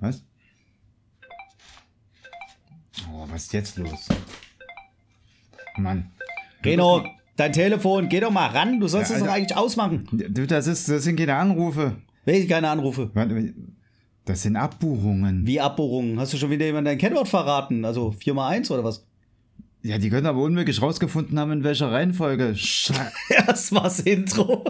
Was? Oh, was ist jetzt los? Mann. Reno, dein Telefon, geh doch mal ran. Du sollst Ja, es doch Alter. eigentlich ausmachen. Du, das, ist, das sind keine Anrufe. Welche keine Anrufe? Das sind Abbuchungen. Wie Abbohrungen? Hast du schon wieder jemand dein Kennwort verraten? Also 4 mal 1 oder was? Ja, die können aber unmöglich rausgefunden haben, in welcher Reihenfolge. Das war's Intro.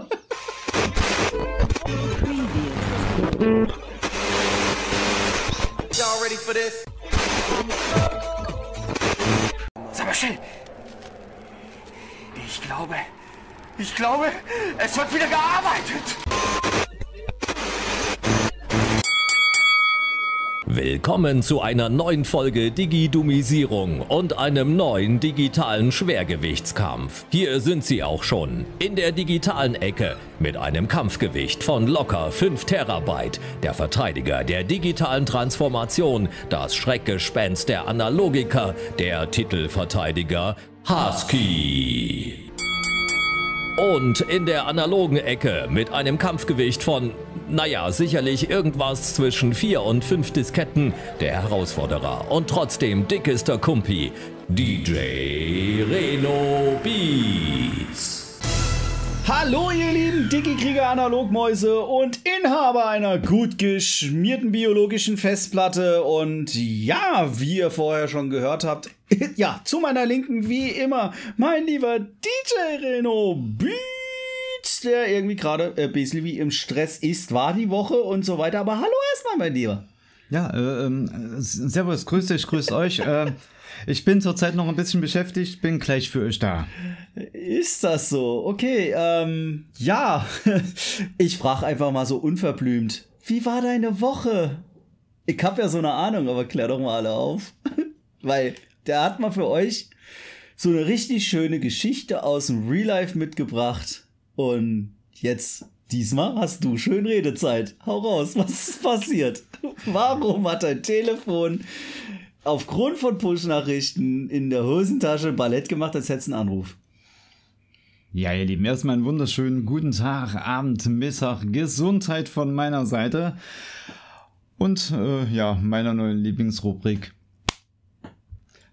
Glaube, es wird wieder gearbeitet. Willkommen zu einer neuen Folge Digidumisierung und einem neuen digitalen Schwergewichtskampf. Hier sind sie auch schon, in der digitalen Ecke, mit einem Kampfgewicht von locker 5 Terabyte, der Verteidiger der digitalen Transformation, das Schreckgespenst der Analogiker, der Titelverteidiger Husky. Und in der analogen Ecke mit einem Kampfgewicht von, naja, sicherlich irgendwas zwischen 4 und 5 Disketten, der Herausforderer und trotzdem dickester Kumpi, DJ Reno Beats. Hallo ihr lieben Dicke-Krieger Analogmäuse und Inhaber einer gut geschmierten biologischen Festplatte und ja, wie ihr vorher schon gehört habt, ja, zu meiner Linken wie immer mein lieber DJ Reno Beats, der irgendwie gerade ein bisschen wie im Stress ist, war die Woche und so weiter, aber hallo erstmal mein Lieber. Ja, äh, ähm, servus, grüß dich, grüß euch. Äh, ich bin zurzeit noch ein bisschen beschäftigt, bin gleich für euch da. Ist das so? Okay, ähm, ja. Ich frage einfach mal so unverblümt. Wie war deine Woche? Ich habe ja so eine Ahnung, aber klär doch mal alle auf. Weil der hat mal für euch so eine richtig schöne Geschichte aus dem Real Life mitgebracht. Und jetzt, diesmal hast du schön Redezeit. Hau raus, was ist passiert? Warum hat dein Telefon aufgrund von Push-Nachrichten in der Hosentasche Ballett gemacht, als hättest du einen Anruf? Ja, ihr Lieben, erstmal einen wunderschönen guten Tag, Abend, Mittag, Gesundheit von meiner Seite. Und äh, ja, meiner neuen Lieblingsrubrik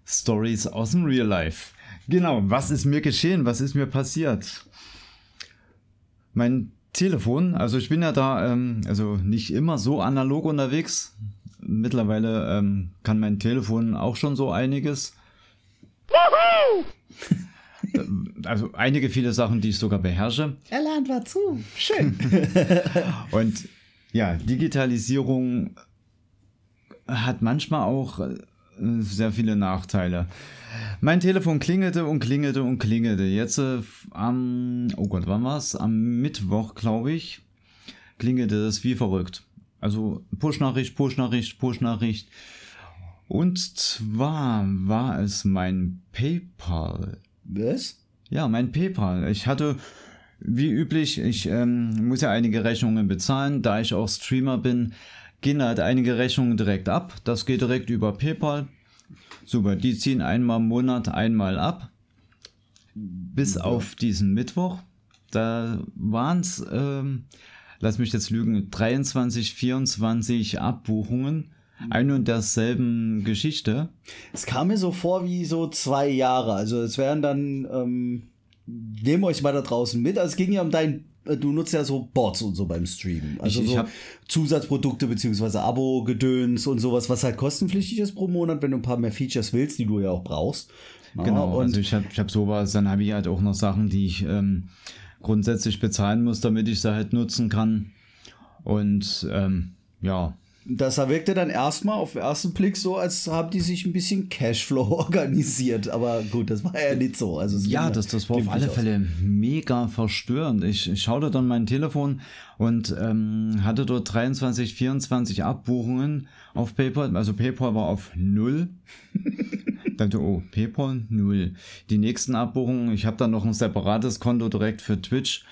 Stories aus dem Real Life. Genau, was ist mir geschehen? Was ist mir passiert? Mein Telefon, also ich bin ja da, ähm, also nicht immer so analog unterwegs. Mittlerweile ähm, kann mein Telefon auch schon so einiges. Also einige viele Sachen, die ich sogar beherrsche. Er lernt was zu. Schön. Und ja, Digitalisierung hat manchmal auch sehr viele Nachteile. Mein Telefon klingelte und klingelte und klingelte. Jetzt äh, am, oh Gott, wann war's? Am Mittwoch, glaube ich, klingelte das wie verrückt. Also Push-Nachricht, Push-Nachricht, Push-Nachricht. Und zwar war es mein PayPal. Was? Ja, mein PayPal. Ich hatte, wie üblich, ich ähm, muss ja einige Rechnungen bezahlen. Da ich auch Streamer bin, gehen halt einige Rechnungen direkt ab. Das geht direkt über PayPal. Super, die ziehen einmal im Monat einmal ab. Bis auf diesen Mittwoch. Da waren es, ähm, lass mich jetzt lügen, 23, 24 Abbuchungen. Eine und derselben Geschichte. Es kam mir so vor wie so zwei Jahre. Also es wären dann, ähm, nehmen euch mal da draußen mit. Also es ging ja um dein, du nutzt ja so Bots und so beim Streamen. Also Ich- ich so hab- Zusatzprodukte beziehungsweise Abo-Gedöns und sowas, was halt kostenpflichtig ist pro Monat, wenn du ein paar mehr Features willst, die du ja auch brauchst. Ja, Genau, und also ich habe ich hab sowas, dann habe ich halt auch noch Sachen, die ich ähm, grundsätzlich bezahlen muss, damit ich sie halt nutzen kann. Und ähm, ja, das wirkte dann erstmal auf den ersten Blick so, als haben die sich ein bisschen Cashflow organisiert. Aber gut, das war ja nicht so. Also ja, das, das war auf alle aus. Fälle mega verstörend. Ich, ich schaute dann mein Telefon und ähm, hatte dort 23, 24 Abbuchungen auf PayPal. Also PayPal war auf null. dachte, oh, PayPal null. Die nächsten Abbuchungen, ich habe dann noch ein separates Konto direkt für Twitch.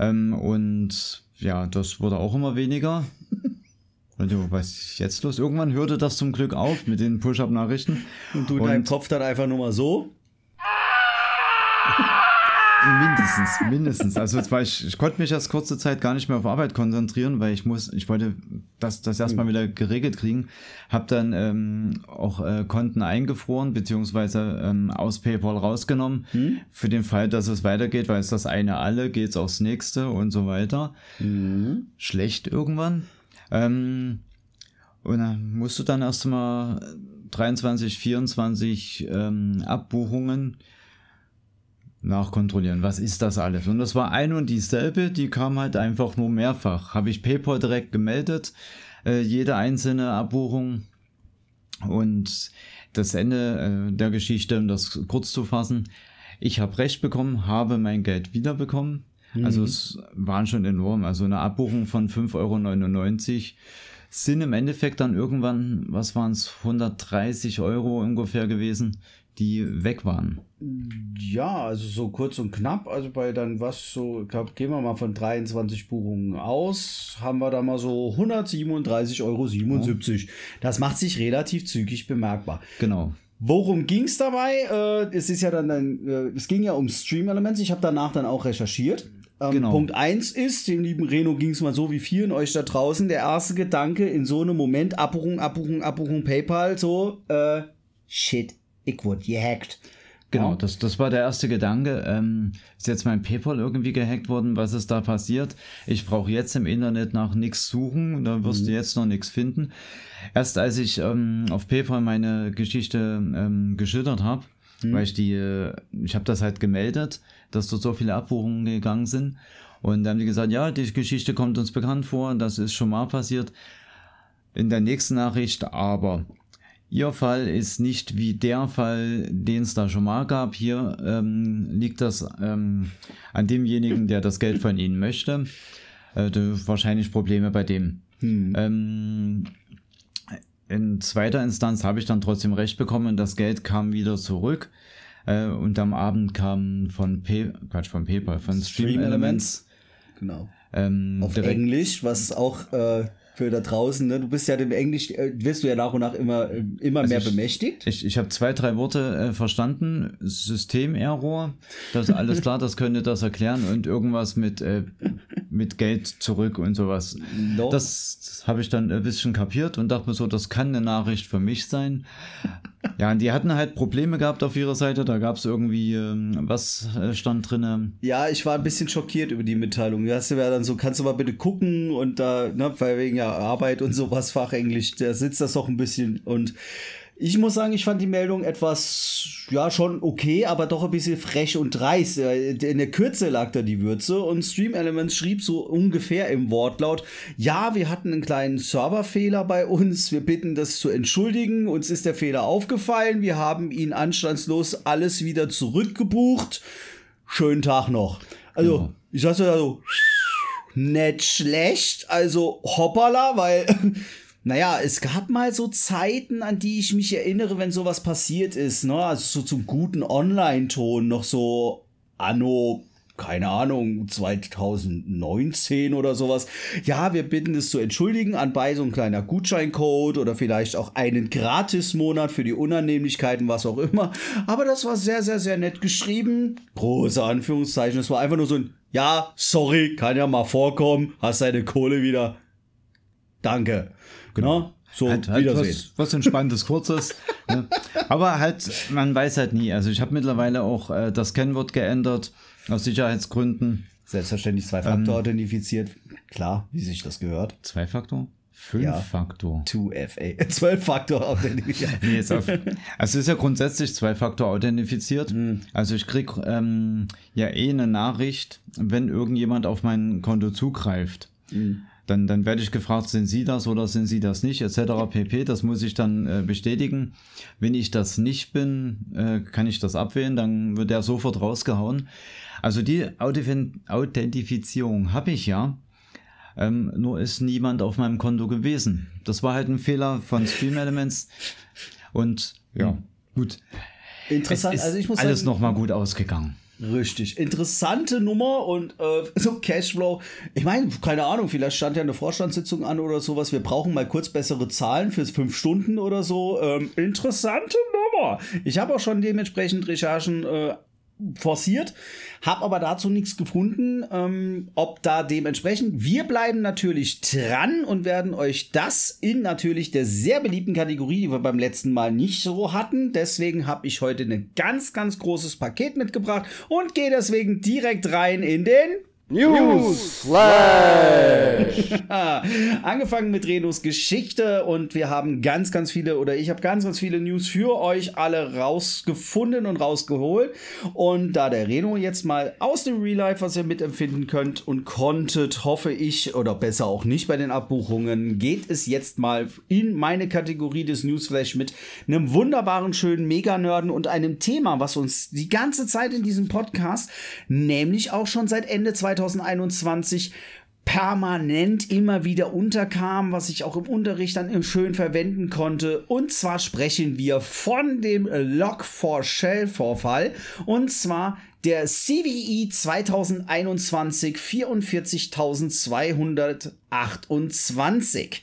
Ähm, und ja, das wurde auch immer weniger. Also, was ist jetzt los? Irgendwann hörte das zum Glück auf mit den Push-Up-Nachrichten. Und du in deinem Kopf dann einfach nur mal so. Mindestens, mindestens. Also zwar ich, ich konnte mich erst kurze Zeit gar nicht mehr auf Arbeit konzentrieren, weil ich muss, ich wollte das, das erstmal wieder geregelt kriegen. Hab dann ähm, auch äh, Konten eingefroren, beziehungsweise ähm, aus PayPal rausgenommen, Hm? für den Fall, dass es weitergeht, weil es das eine alle, geht's aufs nächste und so weiter. Mhm. Schlecht irgendwann. Ähm, und dann musst du dann erstmal 23, 24 ähm, Abbuchungen nachkontrollieren. Was ist das alles? Und das war ein und dieselbe, die kam halt einfach nur mehrfach. Habe ich PayPal direkt gemeldet, äh, jede einzelne Abbuchung. Und das Ende äh, der Geschichte, um das kurz zu fassen, ich habe recht bekommen, habe mein Geld wiederbekommen. Also es waren schon enorm. Also eine Abbuchung von 5,99 Euro sind im Endeffekt dann irgendwann, was waren es, 130 Euro ungefähr gewesen, die weg waren. Ja, also so kurz und knapp. Also bei dann was so, ich glaube, gehen wir mal von 23 Buchungen aus, haben wir da mal so 137,77 Euro. Das macht sich relativ zügig bemerkbar. Genau. Worum ging es dabei? Äh, es ist ja dann, ein, äh, es ging ja um Stream Elements. Ich habe danach dann auch recherchiert. Ähm, Genau. Punkt 1 ist, dem lieben Reno ging es mal so wie vielen euch da draußen. Der erste Gedanke in so einem Moment, Abbuchung, Abbuchung, Abbuchung, PayPal, so, äh, shit, ich wurde gehackt. Genau, Ja. das, das war der erste Gedanke. Ähm, ist jetzt mein PayPal irgendwie gehackt worden? Was ist da passiert? Ich brauche jetzt im Internet nach nichts suchen, da wirst du jetzt noch nichts finden. Erst als ich ähm, auf PayPal meine Geschichte ähm, geschildert habe, weil ich die, äh, ich habe das halt gemeldet, dass dort so viele Abbuchungen gegangen sind. Und dann haben die gesagt, ja, die Geschichte kommt uns bekannt vor, das ist schon mal passiert. In der nächsten Nachricht aber. Ihr Fall ist nicht wie der Fall, den es da schon mal gab. Hier ähm, liegt das ähm, an demjenigen, der das Geld von Ihnen möchte. Äh, wahrscheinlich Probleme bei dem. Ähm, in zweiter Instanz habe ich dann trotzdem recht bekommen. Das Geld kam wieder zurück. Äh, und am Abend kam von, Pay Quatsch, von PayPal, von Stream, Stream Elements. Genau. Ähm, Auf Englisch, was auch äh, für da draußen, ne? du bist ja dem Englisch, äh, wirst du ja nach und nach immer, äh, immer mehr ich- bemächtigt. Ich, ich habe zwei, drei Worte äh, verstanden. Systemerror, das ist alles klar, das könnte das erklären und irgendwas mit, äh, mit Geld zurück und sowas. No. Das, das habe ich dann ein bisschen kapiert und dachte mir so, das kann eine Nachricht für mich sein. Ja, und die hatten halt Probleme gehabt auf ihrer Seite. Da gab es irgendwie, ähm, was äh, stand drinne? Ja, ich war ein bisschen schockiert über die Mitteilung. Da hast du ja dann so, kannst du mal bitte gucken und da, ne, weil wegen ja Arbeit und sowas, Fachenglisch, da sitzt das doch ein bisschen und ich muss sagen, ich fand die Meldung etwas, ja, schon okay, aber doch ein bisschen frech und dreist. In der Kürze lag da die Würze und Stream Elements schrieb so ungefähr im Wortlaut, ja, wir hatten einen kleinen Serverfehler bei uns, wir bitten das zu entschuldigen, uns ist der Fehler aufgefallen, wir haben ihn anstandslos alles wieder zurückgebucht. Schönen Tag noch. Also, Genau. ich saß da so, nicht schlecht, also hoppala, weil, naja, es gab mal so Zeiten, an die ich mich erinnere, wenn sowas passiert ist, ne, also so zum guten Online-Ton, noch so anno, keine Ahnung, 2019 oder sowas. Ja, wir bitten es zu entschuldigen, anbei so ein kleiner Gutscheincode oder vielleicht auch einen Gratismonat für die Unannehmlichkeiten, was auch immer. Aber das war sehr, sehr, sehr nett geschrieben. Große Anführungszeichen. Es war einfach nur so ein, ja, sorry, kann ja mal vorkommen, hast deine Kohle wieder. Danke. Genau. So, halt, halt Wiedersehen. was, was entspanntes, kurzes. ne? Aber halt, man weiß halt nie. Also ich habe mittlerweile auch äh, das Kennwort geändert, aus Sicherheitsgründen. Selbstverständlich zwei Faktor authentifiziert. Klar, wie sich das gehört. Zwei-Faktor? Ja. Fünf-Faktor. 2FA. 12 Faktor authentifiziert. Nee, jetzt auf, also es ist ja grundsätzlich Zwei-Faktor authentifiziert. Also ich krieg ähm, ja eh eine Nachricht, wenn irgendjemand auf mein Konto zugreift. Dann, dann werde ich gefragt, sind Sie das oder sind Sie das nicht, etc. pp. Das muss ich dann äh, bestätigen. Wenn ich das nicht bin, äh, kann ich das abwählen, dann wird der sofort rausgehauen. Also die Authen- Authentifizierung habe ich ja. Ähm, nur ist niemand auf meinem Konto gewesen. Das war halt ein Fehler von Stream Elements. Und ja, gut. Interessant. also ich muss alles sagen, nochmal gut ausgegangen. Richtig. Interessante Nummer und äh, so Cashflow. Ich meine, keine Ahnung, vielleicht stand ja eine Vorstandssitzung an oder sowas. Wir brauchen mal kurz bessere Zahlen für fünf Stunden oder so. Ähm, interessante Nummer. Ich habe auch schon dementsprechend Recherchen äh, forciert, habe aber dazu nichts gefunden, ähm, ob da dementsprechend. Wir bleiben natürlich dran und werden euch das in natürlich der sehr beliebten Kategorie, die wir beim letzten Mal nicht so hatten. Deswegen habe ich heute ein ganz, ganz großes Paket mitgebracht und gehe deswegen direkt rein in den Newsflash! Angefangen mit Renos Geschichte und wir haben ganz, ganz viele oder ich habe ganz, ganz viele News für euch alle rausgefunden und rausgeholt. Und da der Reno jetzt mal aus dem Real Life, was ihr mitempfinden könnt und konntet, hoffe ich, oder besser auch nicht bei den Abbuchungen, geht es jetzt mal in meine Kategorie des Newsflash mit einem wunderbaren, schönen Mega-Nerden und einem Thema, was uns die ganze Zeit in diesem Podcast, nämlich auch schon seit Ende 2020 2021 permanent immer wieder unterkam, was ich auch im Unterricht dann schön verwenden konnte. Und zwar sprechen wir von dem Log4Shell-Vorfall. Und zwar der CVE 2021 44228.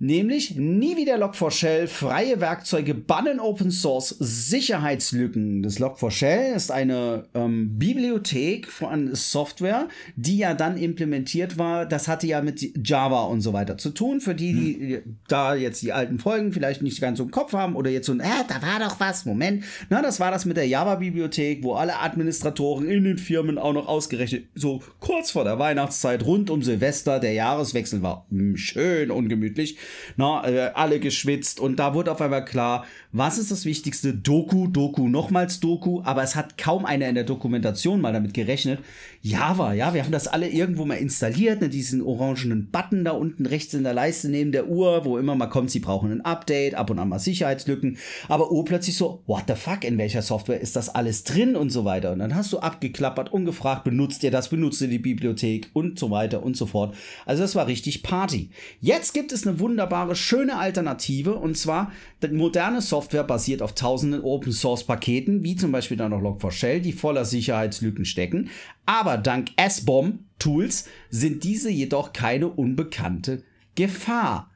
Nämlich nie wieder Log4Shell, freie Werkzeuge bannen Open Source Sicherheitslücken. Das Log4Shell ist eine ähm, Bibliothek von Software, die ja dann implementiert war. Das hatte ja mit Java und so weiter zu tun. Für die, die hm. da jetzt die alten Folgen vielleicht nicht ganz so im Kopf haben oder jetzt so ein, äh, da war doch was, Moment. Na, das war das mit der Java-Bibliothek, wo alle Administratoren in den Firmen auch noch ausgerechnet, so kurz vor der Weihnachtszeit, rund um Silvester, der Jahreswechsel war hm, schön ungemütlich na, äh, alle geschwitzt und da wurde auf einmal klar, was ist das Wichtigste? Doku, Doku, nochmals Doku, aber es hat kaum einer in der Dokumentation mal damit gerechnet. Java, ja, wir haben das alle irgendwo mal installiert, ne, diesen orangenen Button da unten rechts in der Leiste neben der Uhr, wo immer mal kommt, sie brauchen ein Update, ab und an mal Sicherheitslücken, aber oh, plötzlich so, what the fuck, in welcher Software ist das alles drin und so weiter. Und dann hast du abgeklappert und gefragt, benutzt ihr das, benutzt ihr die Bibliothek und so weiter und so fort. Also das war richtig Party. Jetzt gibt es eine wunderbare, schöne Alternative und zwar moderne Software Software basiert auf tausenden Open Source Paketen, wie zum Beispiel dann noch Log4Shell, die voller Sicherheitslücken stecken. Aber dank S-Bomb Tools sind diese jedoch keine unbekannte Gefahr.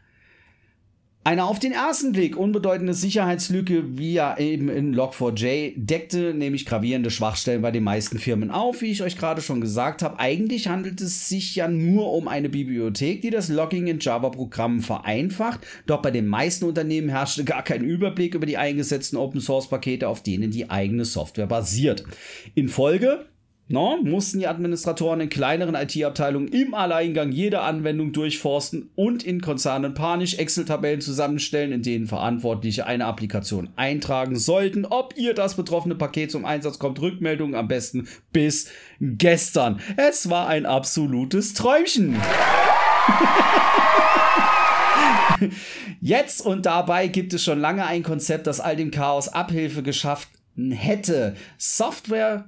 Eine auf den ersten Blick unbedeutende Sicherheitslücke, wie ja eben in Log4j, deckte nämlich gravierende Schwachstellen bei den meisten Firmen auf, wie ich euch gerade schon gesagt habe. Eigentlich handelt es sich ja nur um eine Bibliothek, die das Logging in Java-Programmen vereinfacht, doch bei den meisten Unternehmen herrschte gar kein Überblick über die eingesetzten Open-Source-Pakete, auf denen die eigene Software basiert. In Folge No, mussten die Administratoren in kleineren IT-Abteilungen im Alleingang jede Anwendung durchforsten und in Konzernen panisch Excel-Tabellen zusammenstellen, in denen Verantwortliche eine Applikation eintragen sollten. Ob ihr das betroffene Paket zum Einsatz kommt, Rückmeldung am besten bis gestern. Es war ein absolutes Träumchen. Jetzt und dabei gibt es schon lange ein Konzept, das all dem Chaos Abhilfe geschafft hätte. Software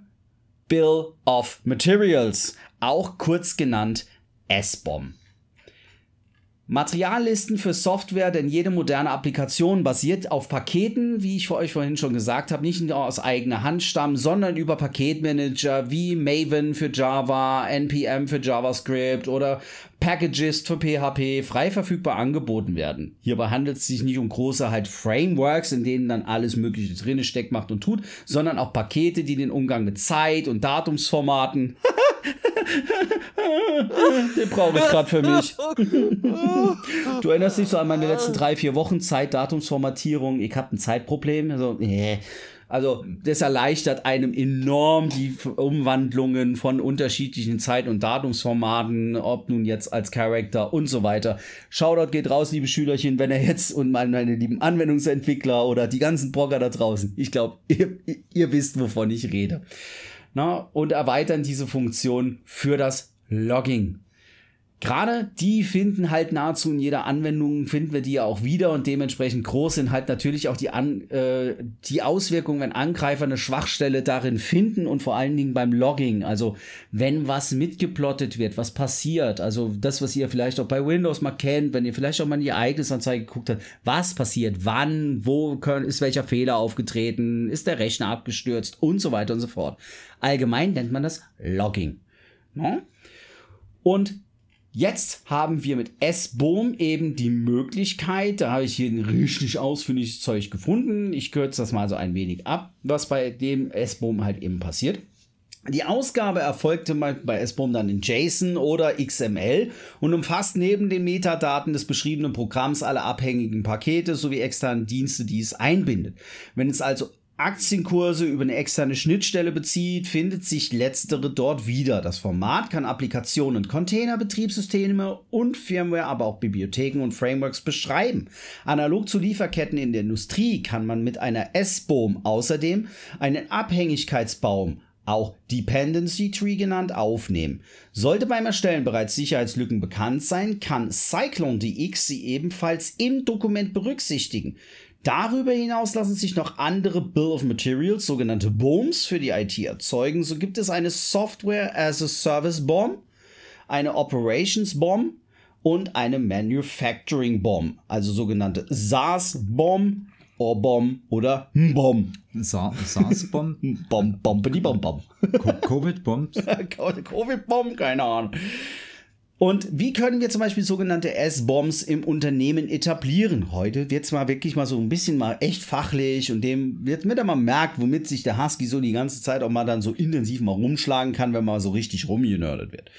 Bill of Materials, auch kurz genannt SBOM. Materiallisten für Software, denn jede moderne Applikation basiert auf Paketen, wie ich für euch vorhin schon gesagt habe, nicht nur aus eigener Hand stammen, sondern über Paketmanager wie Maven für Java, NPM für JavaScript oder Packages für PHP frei verfügbar angeboten werden. Hierbei handelt es sich nicht um große halt Frameworks, in denen dann alles Mögliche drin steckt, macht und tut, sondern auch Pakete, die den Umgang mit Zeit und Datumsformaten Den brauche ich gerade für mich. du erinnerst dich so an meine letzten drei, vier Wochen Zeit, Datumsformatierung. Ich habe ein Zeitproblem. Also, äh. also, das erleichtert einem enorm die Umwandlungen von unterschiedlichen Zeit- und Datumsformaten, ob nun jetzt als Charakter und so weiter. Shoutout geht raus, liebe Schülerchen, wenn er jetzt und meine lieben Anwendungsentwickler oder die ganzen Blogger da draußen. Ich glaube, ihr, ihr wisst, wovon ich rede na, und erweitern diese Funktion für das Logging. Gerade die finden halt nahezu in jeder Anwendung, finden wir die ja auch wieder und dementsprechend groß sind halt natürlich auch die, An äh, die Auswirkungen, wenn Angreifer eine Schwachstelle darin finden und vor allen Dingen beim Logging. Also wenn was mitgeplottet wird, was passiert, also das, was ihr vielleicht auch bei Windows mal kennt, wenn ihr vielleicht auch mal in die Ereignisanzeige geguckt habt, was passiert, wann, wo können, ist welcher Fehler aufgetreten, ist der Rechner abgestürzt und so weiter und so fort. Allgemein nennt man das Logging. No? Und Jetzt haben wir mit S-Boom eben die Möglichkeit, da habe ich hier ein richtig ausführliches Zeug gefunden. Ich kürze das mal so ein wenig ab, was bei dem S-Boom halt eben passiert. Die Ausgabe erfolgte bei S-Boom dann in JSON oder XML und umfasst neben den Metadaten des beschriebenen Programms alle abhängigen Pakete sowie externen Dienste, die es einbindet. Wenn es also Aktienkurse über eine externe Schnittstelle bezieht, findet sich letztere dort wieder. Das Format kann Applikationen, Container, Betriebssysteme und Firmware, aber auch Bibliotheken und Frameworks beschreiben. Analog zu Lieferketten in der Industrie kann man mit einer S-Boom außerdem einen Abhängigkeitsbaum auch Dependency Tree genannt, aufnehmen. Sollte beim Erstellen bereits Sicherheitslücken bekannt sein, kann Cyclone DX sie ebenfalls im Dokument berücksichtigen. Darüber hinaus lassen sich noch andere Bill of Materials, sogenannte BOMs, für die IT erzeugen. So gibt es eine Software as a Service BOM, eine Operations BOM und eine Manufacturing BOM, also sogenannte SaaS BOM, Orbom oder Mbom. SaaS-Bomb? Bom, Bombedi Bom Bom. Covid-Bombs? Covid-Bomb, keine Ahnung. Und wie können wir zum Beispiel sogenannte S-Bombs im Unternehmen etablieren? Heute wird es mal wirklich mal so ein bisschen mal echt fachlich und dem wird mit mal merkt, womit sich der Husky so die ganze Zeit auch mal dann so intensiv mal rumschlagen kann, wenn man so richtig rumgenördet wird.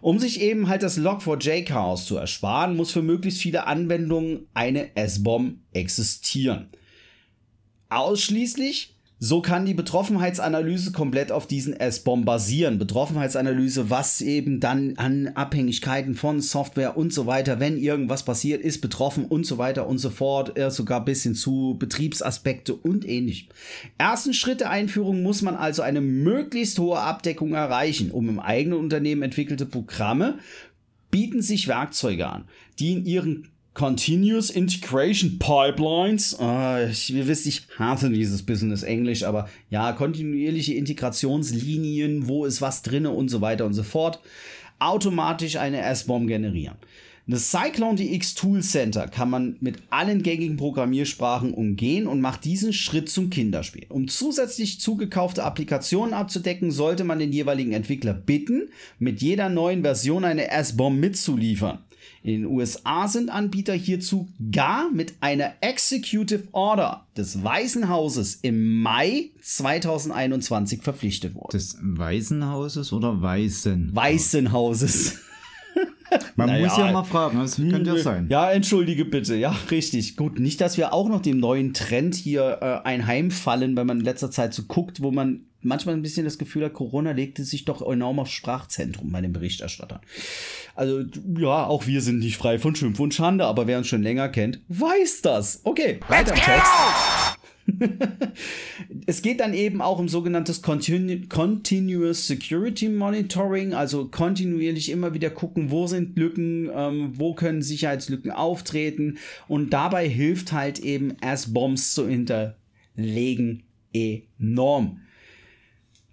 Um sich eben halt das Log4j-Chaos zu ersparen, muss für möglichst viele Anwendungen eine S-Bomb existieren. Ausschließlich so kann die Betroffenheitsanalyse komplett auf diesen S-Bomb basieren. Betroffenheitsanalyse, was eben dann an Abhängigkeiten von Software und so weiter, wenn irgendwas passiert, ist betroffen und so weiter und so fort, sogar bis hin zu Betriebsaspekte und ähnlichem. Ersten Schritt der Einführung muss man also eine möglichst hohe Abdeckung erreichen, um im eigenen Unternehmen entwickelte Programme bieten sich Werkzeuge an, die in ihren Continuous Integration Pipelines. Uh, ich, ihr wisst, ich hasse dieses Business Englisch, aber ja, kontinuierliche Integrationslinien, wo ist was drinne und so weiter und so fort. Automatisch eine S-Bomb generieren. Das Cyclone DX Tool Center kann man mit allen gängigen Programmiersprachen umgehen und macht diesen Schritt zum Kinderspiel. Um zusätzlich zugekaufte Applikationen abzudecken, sollte man den jeweiligen Entwickler bitten, mit jeder neuen Version eine S-Bomb mitzuliefern. In den USA sind Anbieter hierzu gar mit einer Executive Order des Weißen Hauses im Mai 2021 verpflichtet worden. Des Weißen Hauses oder Weißen? Weißen Hauses. Man naja, muss ja mal fragen, das könnte ja sein. Ja, entschuldige bitte. Ja, richtig. Gut, nicht, dass wir auch noch dem neuen Trend hier äh, einheimfallen, wenn man in letzter Zeit so guckt, wo man manchmal ein bisschen das Gefühl hat, Corona legte sich doch enorm aufs Sprachzentrum bei den Berichterstattern. Also, ja, auch wir sind nicht frei von Schimpf und Schande, aber wer uns schon länger kennt, weiß das. Okay, weiter im Text. Es geht dann eben auch um sogenanntes Continu Continuous Security Monitoring, also kontinuierlich immer wieder gucken, wo sind Lücken, ähm, wo können Sicherheitslücken auftreten und dabei hilft halt eben S-Bombs zu hinterlegen enorm.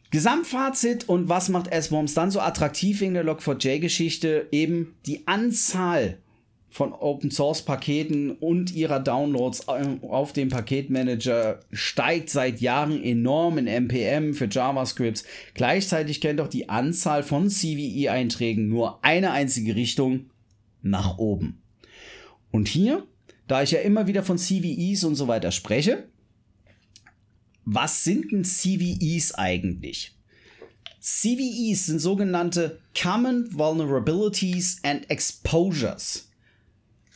Gesamtfazit und was macht S-Bombs dann so attraktiv wegen der Log4j-Geschichte? Eben die Anzahl von Open Source Paketen und ihrer Downloads äh, auf dem Paketmanager steigt seit Jahren enorm in NPM für JavaScripts. Gleichzeitig kennt auch die Anzahl von CVE-Einträgen nur eine einzige Richtung nach oben. Und hier, da ich ja immer wieder von CVEs und so weiter spreche, was sind denn CVEs eigentlich? CVEs sind sogenannte Common Vulnerabilities and Exposures.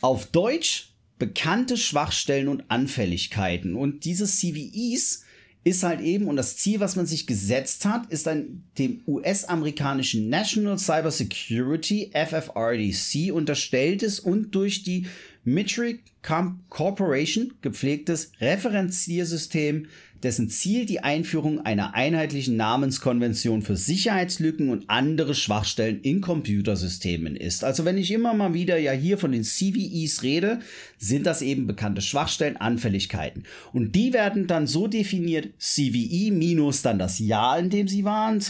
Auf Deutsch bekannte Schwachstellen und Anfälligkeiten. Und diese CVEs ist halt eben, und das Ziel, was man sich gesetzt hat, ist ein dem US-amerikanischen National Cyber Security FFRDC unterstelltes und durch die Metric Corporation gepflegtes Referenziersystem dessen Ziel die Einführung einer einheitlichen Namenskonvention für Sicherheitslücken und andere Schwachstellen in Computersystemen ist. Also wenn ich immer mal wieder ja hier von den CVEs rede, sind das eben bekannte Schwachstellen, Anfälligkeiten. Und die werden dann so definiert, CVE minus dann das Jahr, in dem sie waren,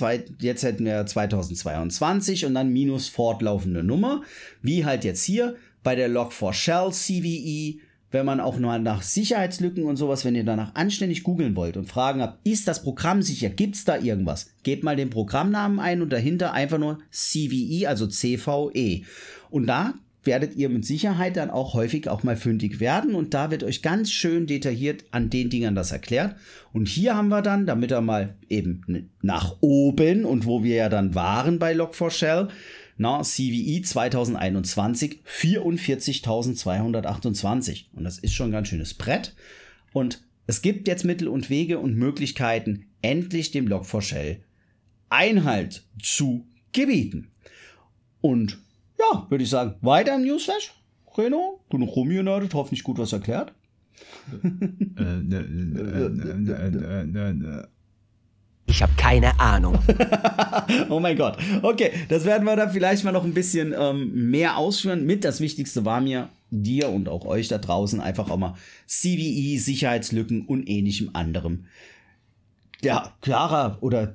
jetzt hätten wir 2022 und dann minus fortlaufende Nummer, wie halt jetzt hier bei der Log4Shell CVE wenn man auch mal nach Sicherheitslücken und sowas, wenn ihr danach anständig googeln wollt und fragen habt, ist das Programm sicher, gibt's da irgendwas? Gebt mal den Programmnamen ein und dahinter einfach nur CVE, also CVE. Und da werdet ihr mit Sicherheit dann auch häufig auch mal fündig werden und da wird euch ganz schön detailliert an den Dingern das erklärt. Und hier haben wir dann, damit er mal eben nach oben und wo wir ja dann waren bei Log4Shell, na, CVE 2021 44.228. Und das ist schon ein ganz schönes Brett. Und es gibt jetzt Mittel und Wege und Möglichkeiten, endlich dem Log4Shell Einhalt zu gebieten. Und ja, würde ich sagen, weiter im Newsflash. Reno, du noch rumgenördet, hoffentlich gut was erklärt. Ich habe keine Ahnung. oh mein Gott. Okay, das werden wir dann vielleicht mal noch ein bisschen ähm, mehr ausführen. Mit das Wichtigste war mir, dir und auch euch da draußen einfach auch mal CVE, Sicherheitslücken und ähnlichem anderem. Ja, klarer oder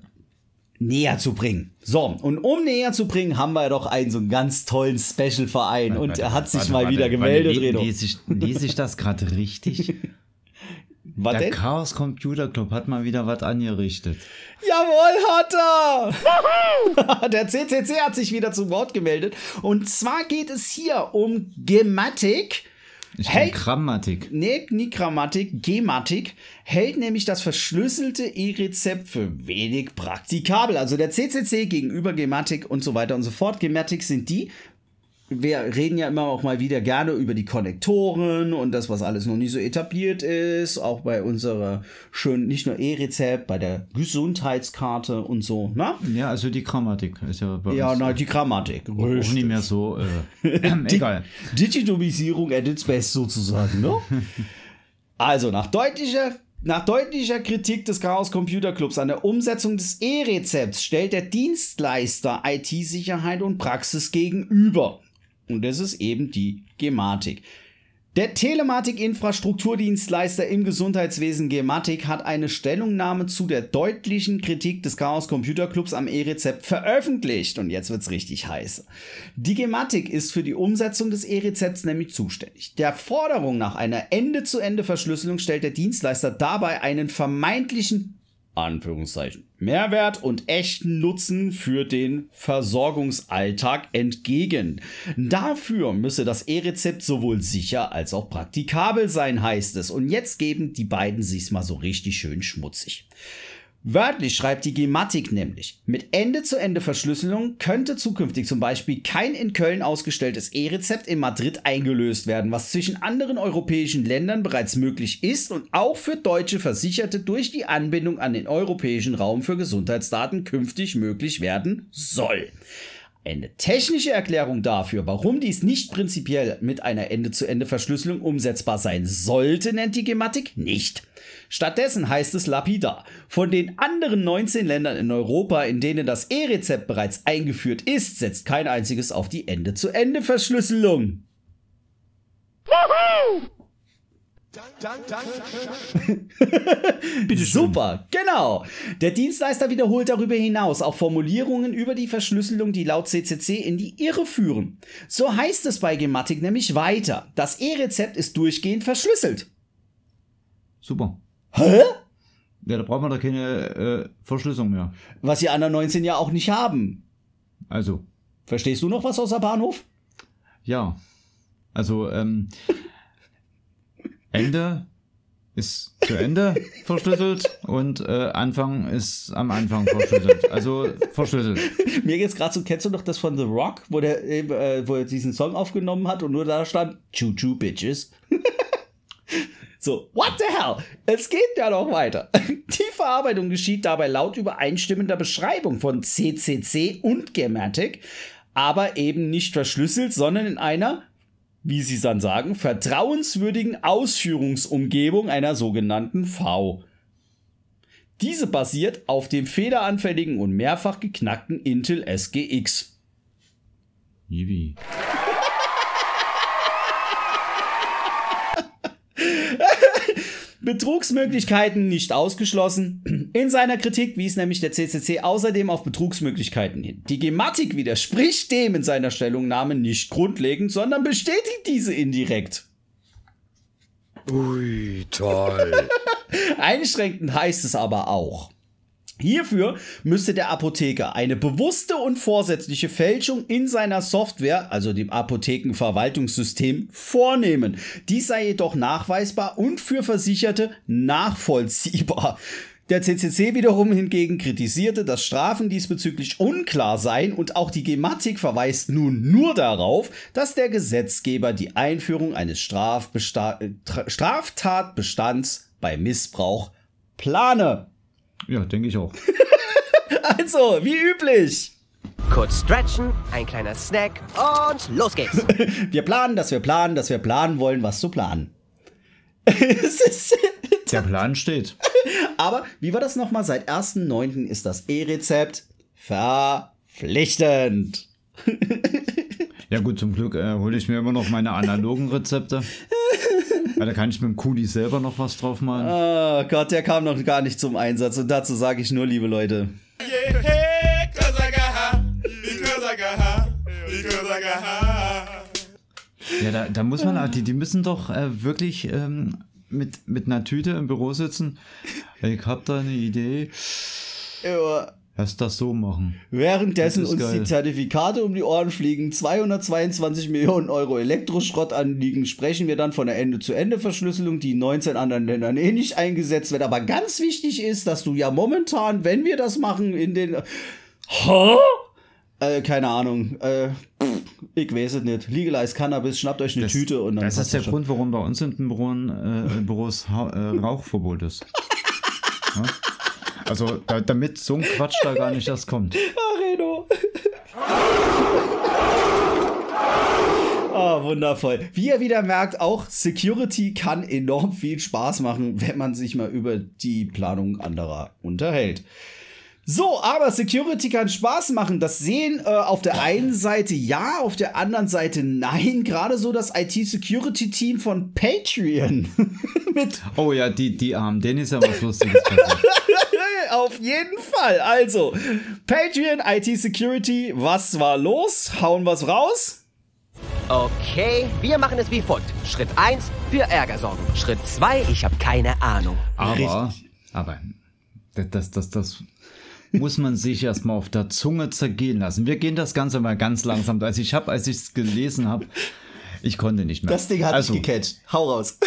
näher zu bringen. So, und um näher zu bringen, haben wir doch einen so einen ganz tollen Special-Verein und er hat sich warte, mal warte, wieder warte, gemeldet, Redo. Lese ich, lese ich das gerade richtig? Was Der denn? Chaos Computer Club hat mal wieder was angerichtet. Jawohl, hat er! Der CCC hat sich wieder zu Wort gemeldet. Und zwar geht es hier um Gematik. Ich bin Grammatik. Nee, nicht Grammatik, Gematik hält nämlich das verschlüsselte E-Rezept für wenig praktikabel. Also der CCC gegenüber Gematik und so weiter und so fort. Gematik sind die, wir reden ja immer auch mal wieder gerne über die Konnektoren und das, was alles noch nicht so etabliert ist. Auch bei unserer schönen, nicht nur E-Rezept, bei der Gesundheitskarte und so, ne? Ja, also die Grammatik ist ja bei Ja, uns na, die Grammatik. auch nicht mehr so. Äh, egal. Digitalisierung at its best sozusagen, ne? also, nach deutlicher, nach deutlicher Kritik des Chaos Computer Clubs an der Umsetzung des E-Rezepts stellt der Dienstleister IT-Sicherheit und Praxis gegenüber. Und das ist eben die Gematik. Der Telematik-Infrastrukturdienstleister im Gesundheitswesen Gematik hat eine Stellungnahme zu der deutlichen Kritik des Chaos Computer Clubs am E-Rezept veröffentlicht. Und jetzt wird's richtig heiß. Die Gematik ist für die Umsetzung des E-Rezepts nämlich zuständig. Der Forderung nach einer Ende-zu-Ende-Verschlüsselung stellt der Dienstleister dabei einen vermeintlichen Anführungszeichen Mehrwert und echten Nutzen für den Versorgungsalltag entgegen. Dafür müsse das E-Rezept sowohl sicher als auch praktikabel sein, heißt es. Und jetzt geben die beiden sich's mal so richtig schön schmutzig. Wörtlich schreibt die Gematik nämlich, mit Ende-zu-Ende-Verschlüsselung könnte zukünftig zum Beispiel kein in Köln ausgestelltes E-Rezept in Madrid eingelöst werden, was zwischen anderen europäischen Ländern bereits möglich ist und auch für deutsche Versicherte durch die Anbindung an den europäischen Raum für Gesundheitsdaten künftig möglich werden soll. Eine technische Erklärung dafür, warum dies nicht prinzipiell mit einer Ende-zu-Ende-Verschlüsselung umsetzbar sein sollte, nennt die Gematik nicht. Stattdessen heißt es lapidar. Von den anderen 19 Ländern in Europa, in denen das E-Rezept bereits eingeführt ist, setzt kein einziges auf die Ende-zu-Ende-Verschlüsselung. Super, genau. Der Dienstleister wiederholt darüber hinaus auch Formulierungen über die Verschlüsselung, die laut CCC in die Irre führen. So heißt es bei Gematik nämlich weiter. Das E-Rezept ist durchgehend verschlüsselt. Super. Hä? Ja, da braucht man doch keine äh, Verschlüsselung mehr. Was die anderen 19 ja auch nicht haben. Also, Verstehst du noch was außer Bahnhof? ja. Also, ähm, Ende ist zu Ende verschlüsselt und äh, Anfang ist am Anfang verschlüsselt. Also verschlüsselt. Mir geht's gerade so, kennst du noch das von The Rock, wo der äh, wo er diesen Song aufgenommen hat und nur da stand Choo Choo Bitches. so, what the hell? Es geht ja noch weiter. Die Verarbeitung geschieht dabei laut übereinstimmender Beschreibung von CCC und Gematic, aber eben nicht verschlüsselt, sondern in einer wie sie dann sagen, vertrauenswürdigen Ausführungsumgebung einer sogenannten V. Diese basiert auf dem federanfälligen und mehrfach geknackten Intel SGX. Yibi. Betrugsmöglichkeiten nicht ausgeschlossen. In seiner Kritik wies nämlich der CCC außerdem auf Betrugsmöglichkeiten hin. Die Gematik widerspricht dem in seiner Stellungnahme nicht grundlegend, sondern bestätigt diese indirekt. Ui, toll. Einschränkend heißt es aber auch. Hierfür müsste der Apotheker eine bewusste und vorsätzliche Fälschung in seiner Software, also dem Apothekenverwaltungssystem, vornehmen. Dies sei jedoch nachweisbar und für Versicherte nachvollziehbar. Der CCC wiederum hingegen kritisierte, dass Strafen diesbezüglich unklar seien und auch die Gematik verweist nun nur darauf, dass der Gesetzgeber die Einführung eines Strafbesta äh, Tra- Straftatbestands bei Missbrauch plane. Ja, denke ich auch. Also, wie üblich. Kurz stretchen, ein kleiner Snack und los geht's. Wir planen, dass wir planen, dass wir planen wollen, was zu planen. Der Plan steht. aber wie war das nochmal? Seit 1.9. ist das E-Rezept verpflichtend. Ja gut, zum Glück äh, hole ich mir immer noch meine analogen Rezepte. Weil da kann ich mit dem Kuli selber noch was drauf malen. Oh Gott, der kam noch gar nicht zum Einsatz. Und dazu sage ich nur, liebe Leute. Ja, da, da muss man, die, die müssen doch äh, wirklich ähm, mit, mit einer Tüte im Büro sitzen. Ich hab da eine Idee. Lass das so machen. Währenddessen Das uns geil. die Zertifikate um die Ohren fliegen, 222 Millionen Euro Elektroschrott anliegen, sprechen wir dann von der Ende-zu-Ende-Verschlüsselung, die in 19 anderen Ländern eh nicht eingesetzt wird. Aber ganz wichtig ist, dass du ja momentan, wenn wir das machen, in den... Hä? Äh, keine Ahnung. Äh, pff, ich weiß es nicht. Legalize Cannabis, schnappt euch eine Tüte und dann... Das ist der. Grund, warum bei uns in den Büros, äh, Büros ha äh, Rauchverbot ist. Ja? Also, da, damit so ein Quatsch da gar nicht erst kommt. Ah, Reno. Ah, wundervoll. Wie ihr wieder merkt, auch Security kann enorm viel Spaß machen, wenn man sich mal über die Planung anderer unterhält. So, aber Security kann Spaß machen. Das sehen äh, auf der einen Seite ja, auf der anderen Seite nein. Gerade so das IT-Security-Team von Patreon. Mit Oh ja, die, die Armen, denen ist ja was Lustiges passiert. Auf jeden Fall. Also, Patreon, IT Security, was war los? Hauen wir's raus? Okay, wir machen es wie folgt. Schritt 1, für Ärger sorgen. Schritt 2, ich habe keine Ahnung. Aber, aber, das, das, das, das muss man sich erstmal auf der Zunge zergehen lassen. Wir gehen das Ganze mal ganz langsam. Also ich habe, als ich es gelesen habe, ich konnte nicht mehr. Das Ding hat also, mich gecatcht. Hau raus.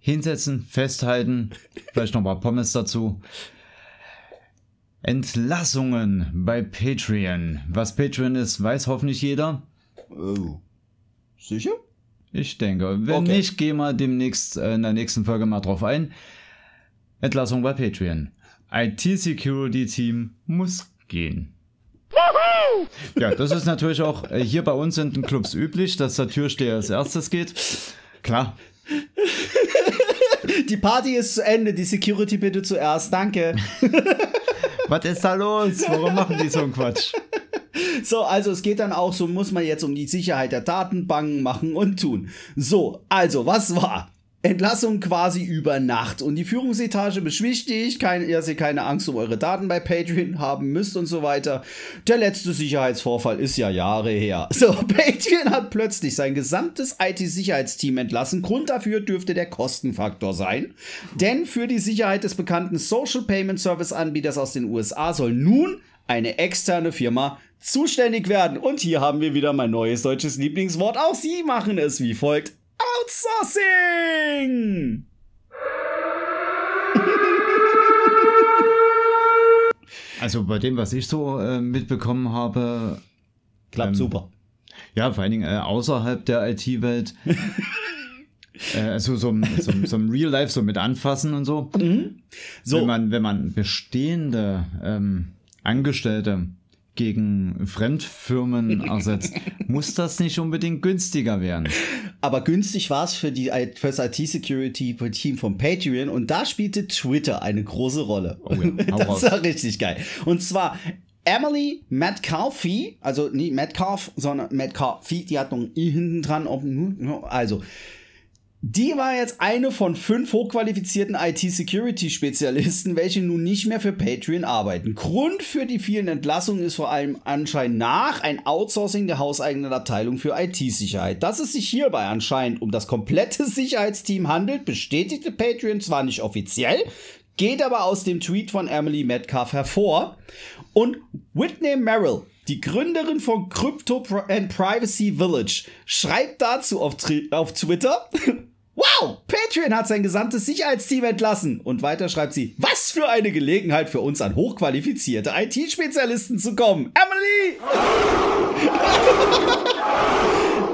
Hinsetzen, festhalten, vielleicht noch mal Pommes dazu. Entlassungen bei Patreon. Was Patreon ist, weiß hoffentlich jeder. Oh. Sicher? Ich denke. Wenn Okay. nicht, gehen wir demnächst äh, in der nächsten Folge mal drauf ein. Entlassung bei Patreon. IT-Security-Team muss gehen. Ja, das ist natürlich auch äh, hier bei uns in den Clubs üblich, dass der Türsteher als erstes geht. Klar. Die Party ist zu Ende. Die Security bitte zuerst. Danke. Was ist da los? Warum machen die so einen Quatsch? So, also es geht dann auch so, muss man jetzt um die Sicherheit der Datenbanken machen und tun. So, also, was war? Entlassung quasi über Nacht. Und die Führungsetage beschwichtigt, kein, dass ihr keine Angst um eure Daten bei Patreon haben müsst und so weiter. Der letzte Sicherheitsvorfall ist ja Jahre her. So, Patreon hat plötzlich sein gesamtes IT-Sicherheitsteam entlassen. Grund dafür dürfte der Kostenfaktor sein. Denn für die Sicherheit des bekannten Social Payment Service Anbieters aus den USA soll nun eine externe Firma zuständig werden. Und hier haben wir wieder mein neues deutsches Lieblingswort. Auch sie machen es wie folgt. Outsourcing! Also bei dem, was ich so äh, mitbekommen habe, Klappt Ähm, super. ja, vor allen Dingen äh, außerhalb der IT-Welt, äh, also so, so, so im Real Life so mit anfassen und so. So, Wenn man, wenn man bestehende ähm, Angestellte gegen Fremdfirmen ersetzt, muss das nicht unbedingt günstiger werden. aber günstig war es für, die, für das IT-Security-Team von Patreon und da spielte Twitter eine große Rolle. Oh ja, das raus. war richtig geil. Und zwar Emily Metcalfe, also nicht Metcalf, sondern Metcalfe, die hat noch ein I hinten dran. Also, Die war jetzt eine von fünf hochqualifizierten IT-Security-Spezialisten, welche nun nicht mehr für Patreon arbeiten. Grund für die vielen Entlassungen ist vor allem anscheinend nach ein Outsourcing der hauseigenen Abteilung für IT-Sicherheit. Dass es sich hierbei anscheinend um das komplette Sicherheitsteam handelt, bestätigte Patreon zwar nicht offiziell, geht aber aus dem Tweet von Emily Metcalf hervor. Und Whitney Merrill, die Gründerin von Crypto and Privacy Village, schreibt dazu auf, auf Twitter. Wow, Patreon hat sein gesamtes Sicherheitsteam entlassen. Und weiter schreibt sie, was für eine Gelegenheit für uns an hochqualifizierte IT-Spezialisten zu kommen. Emily!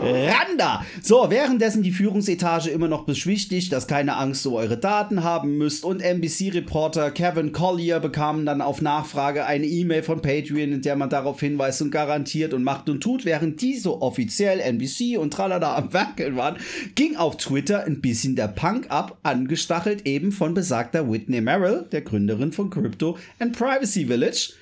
Randa! So, währenddessen die Führungsetage immer noch beschwichtigt, dass keine Angst um eure Daten haben müsst und NBC-Reporter Kevin Collier bekamen dann auf Nachfrage eine E-Mail von Patreon, in der man darauf hinweist und garantiert und macht und tut, während die so offiziell NBC und tralala am Werkeln waren, ging auf Twitter ein bisschen der Punk ab, angestachelt eben von besagter Whitney Merrill, der Gründerin von Crypto and Privacy Village.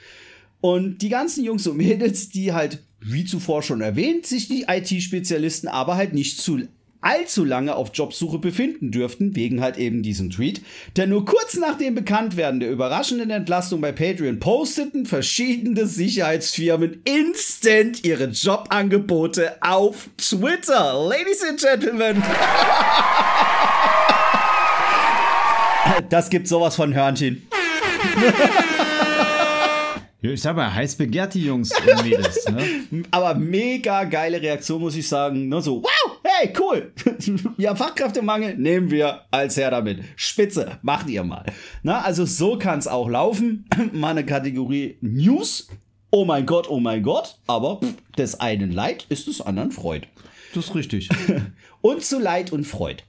Und die ganzen Jungs und Mädels, die halt, wie zuvor schon erwähnt, sich die IT-Spezialisten aber halt nicht zu allzu lange auf Jobsuche befinden dürften, wegen halt eben diesem Tweet. Denn nur kurz nach dem Bekanntwerden der überraschenden Entlastung bei Patreon posteten verschiedene Sicherheitsfirmen instant ihre Jobangebote auf Twitter. Ladies and Gentlemen. Das gibt sowas von Hörnchen. Ja, ich sag mal, heiß begehrt die Jungs und Mädels, ne? Aber mega geile Reaktion, muss ich sagen. Ne? So, wow, hey, cool. ja, Fachkräftemangel nehmen wir als her damit. Spitze, macht ihr mal. Na, also so kann es auch laufen. mal eine Kategorie News. Oh mein Gott, oh mein Gott. Aber pff, des einen Leid ist des anderen Freud. Das ist richtig. Und zu Leid und Freud.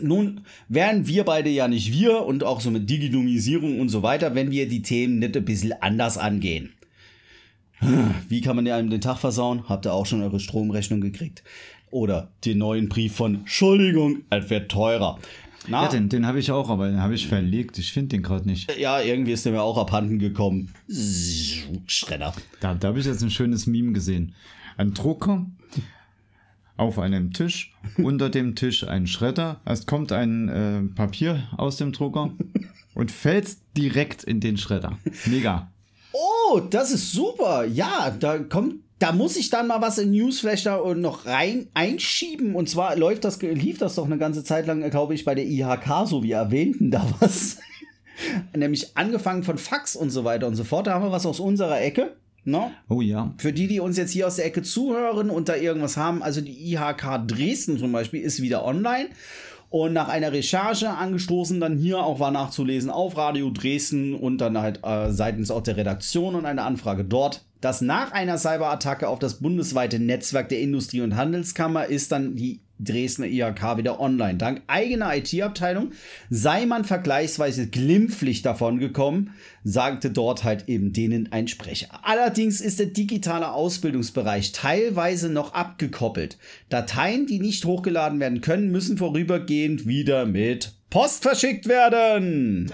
Nun wären wir beide ja nicht wir und auch so mit Digitalisierung und so weiter, wenn wir die Themen nicht ein bisschen anders angehen. Wie kann man einem den Tag versauen? Habt ihr auch schon eure Stromrechnung gekriegt? Oder den neuen Brief von Entschuldigung, es wird teurer. Na, Ja, den, den habe ich auch, aber den habe ich verlegt. Ich finde den gerade nicht. ja, irgendwie ist der mir auch abhanden gekommen. Schredder. Da, da habe ich jetzt ein schönes Meme gesehen. Ein Drucker auf einem Tisch, unter dem Tisch ein Schredder. Es kommt ein äh, Papier aus dem Drucker und fällt direkt in den Schredder. Mega. Oh, das ist super. Ja, da kommt, da muss ich dann mal was in Newsflash da noch rein einschieben. Und zwar läuft das, lief das doch eine ganze Zeit lang, glaube ich, bei der IHK, so wie erwähnten, da was. Nämlich angefangen von Fax und so weiter und so fort. Da haben wir was aus unserer Ecke. No? Oh ja. Für die, die uns jetzt hier aus der Ecke zuhören und da irgendwas haben, also die IHK Dresden zum Beispiel ist wieder online. Und nach einer Recherche angestoßen, dann hier auch war nachzulesen auf Radio Dresden und dann halt äh, seitens auch der Redaktion und eine Anfrage dort, dass nach einer Cyberattacke auf das bundesweite Netzwerk der Industrie- und Handelskammer ist dann die Dresdner IHK wieder online. Dank eigener IT-Abteilung sei man vergleichsweise glimpflich davon gekommen, sagte dort halt eben denen ein Sprecher. Allerdings ist der digitale Ausbildungsbereich teilweise noch abgekoppelt. Dateien, die nicht hochgeladen werden können, müssen vorübergehend wieder mit Post verschickt werden.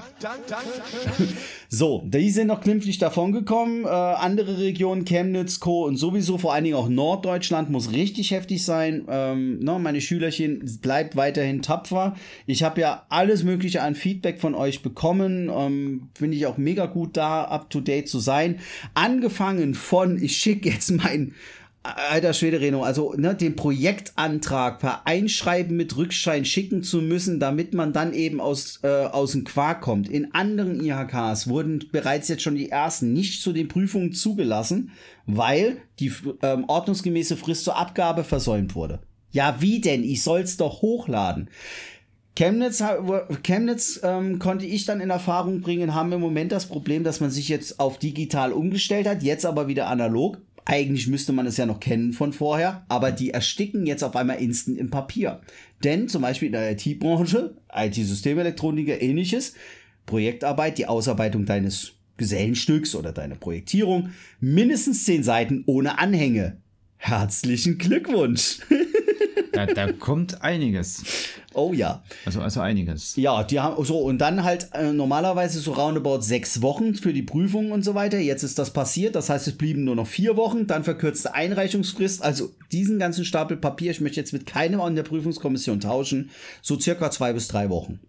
So, die sind noch glimpflich davon gekommen. Äh, andere Regionen, Chemnitz, Co. und sowieso vor allen Dingen auch Norddeutschland muss richtig heftig sein. Ähm, ne, meine Schülerchen bleibt weiterhin tapfer. Ich habe ja alles Mögliche an Feedback von euch bekommen. Ähm, Finde ich auch mega gut da, up to date zu sein. Angefangen von, ich schicke jetzt mein Alter Schwede, Reno, also ne, den Projektantrag per Einschreiben mit Rückschein schicken zu müssen, damit man dann eben aus, äh, aus dem Quark kommt. In anderen IHKs wurden bereits jetzt schon die ersten nicht zu den Prüfungen zugelassen, weil die ähm, ordnungsgemäße Frist zur Abgabe versäumt wurde. Ja, wie denn? Ich soll's doch hochladen. Chemnitz, Chemnitz ähm, konnte ich dann in Erfahrung bringen, haben im Moment das Problem, dass man sich jetzt auf digital umgestellt hat, jetzt aber wieder analog. Eigentlich müsste man es ja noch kennen von vorher, aber die ersticken jetzt auf einmal instant im Papier. Denn zum Beispiel in der IT-Branche, IT-Systemelektroniker, ähnliches, Projektarbeit, die Ausarbeitung deines Gesellenstücks oder deine Projektierung, mindestens zehn Seiten ohne Anhänge. Herzlichen Glückwunsch! Da, da kommt einiges. Oh ja. Also, also einiges. Ja, die haben so und dann halt äh, normalerweise so roundabout sechs Wochen für die Prüfung und so weiter. Jetzt ist das passiert, das heißt, es blieben nur noch vier Wochen, dann verkürzte Einreichungsfrist. Also diesen ganzen Stapel Papier, ich möchte jetzt mit keinem an der Prüfungskommission tauschen, so circa zwei bis drei Wochen.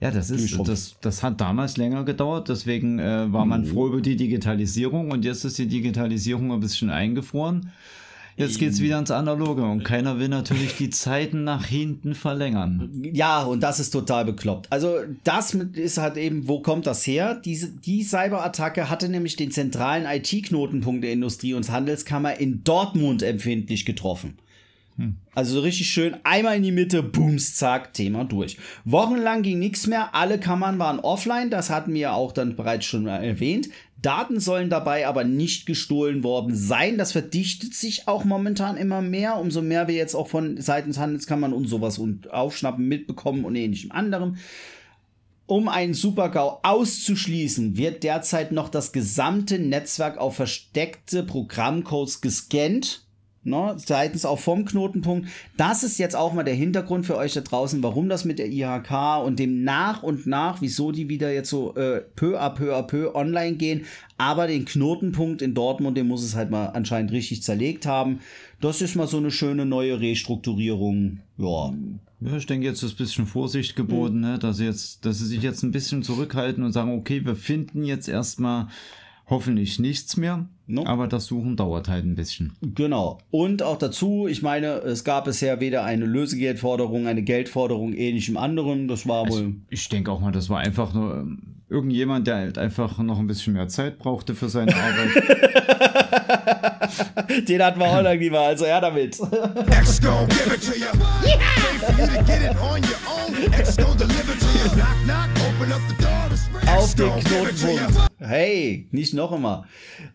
Ja, das ist, das, das hat damals länger gedauert, deswegen äh, war man froh über die Digitalisierung und jetzt ist die Digitalisierung ein bisschen eingefroren. Jetzt geht's wieder ins Analoge und keiner will natürlich die Zeiten nach hinten verlängern. Ja, und das ist total bekloppt. Also das ist halt eben, wo kommt das her? Diese, die Cyberattacke hatte nämlich den zentralen IT-Knotenpunkt der Industrie- und Handelskammer in Dortmund empfindlich getroffen. Also so richtig schön, einmal in die Mitte, booms, zack, Thema durch. Wochenlang ging nichts mehr, alle Kammern waren offline, das hatten wir auch dann bereits schon mal erwähnt. Daten sollen dabei aber nicht gestohlen worden sein. Das verdichtet sich auch momentan immer mehr, umso mehr wir jetzt auch von seitens Handelskammern und sowas und Aufschnappen mitbekommen und ähnlichem anderem. Um einen Super-GAU auszuschließen, wird derzeit noch das gesamte Netzwerk auf versteckte Programmcodes gescannt. Ne, seitens auch vom Knotenpunkt. Das ist jetzt auch mal der Hintergrund für euch da draußen, warum das mit der IHK und dem nach und nach, wieso die wieder jetzt so äh, peu à peu à peu online gehen. Aber den Knotenpunkt in Dortmund, den muss es halt mal anscheinend richtig zerlegt haben. Das ist mal so eine schöne neue Restrukturierung. Ja. Ja, ich denke, jetzt ist ein bisschen Vorsicht geboten, ne? dass, sie jetzt, dass sie sich jetzt ein bisschen zurückhalten und sagen, okay, wir finden jetzt erstmal hoffentlich nichts mehr, No. aber das Suchen dauert halt ein bisschen. Genau. Und auch dazu, ich meine, es gab bisher weder eine Lösegeldforderung, eine Geldforderung, ähnlichem anderen. Das war wohl. Ich denke auch mal, das war einfach nur ähm, irgendjemand, der halt einfach noch ein bisschen mehr Zeit brauchte für seine Arbeit. Den hatten wir auch irgendwie mal, also ja damit. X gon' give it to you. Wait for you to get it on your own. X gon' deliver to you. Knock, knock, open up the door. Auf den. Knotenpunkt. Hey, nicht noch immer.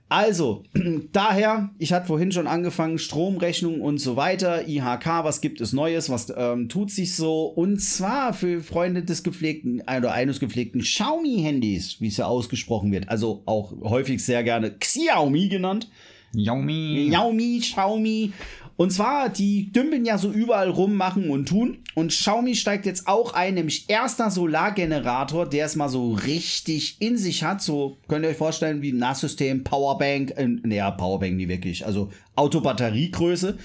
Also, daher, ich hatte vorhin schon angefangen, Stromrechnung und so weiter, IHK, was gibt es Neues, was ähm, tut sich so? Und zwar für Freunde des gepflegten oder eines gepflegten Xiaomi-Handys, wie es ja ausgesprochen wird, also auch häufig sehr gerne Xiaomi genannt. Yaumi. Xiaomi, Xiaomi. Und zwar, die dümpeln ja so überall rum, machen und tun. Und Xiaomi steigt jetzt auch ein, nämlich erster Solargenerator, der es mal so richtig in sich hat. So könnt ihr euch vorstellen, wie ein NAS-System, Powerbank, äh, naja, Powerbank nie wirklich, also Autobatteriegröße.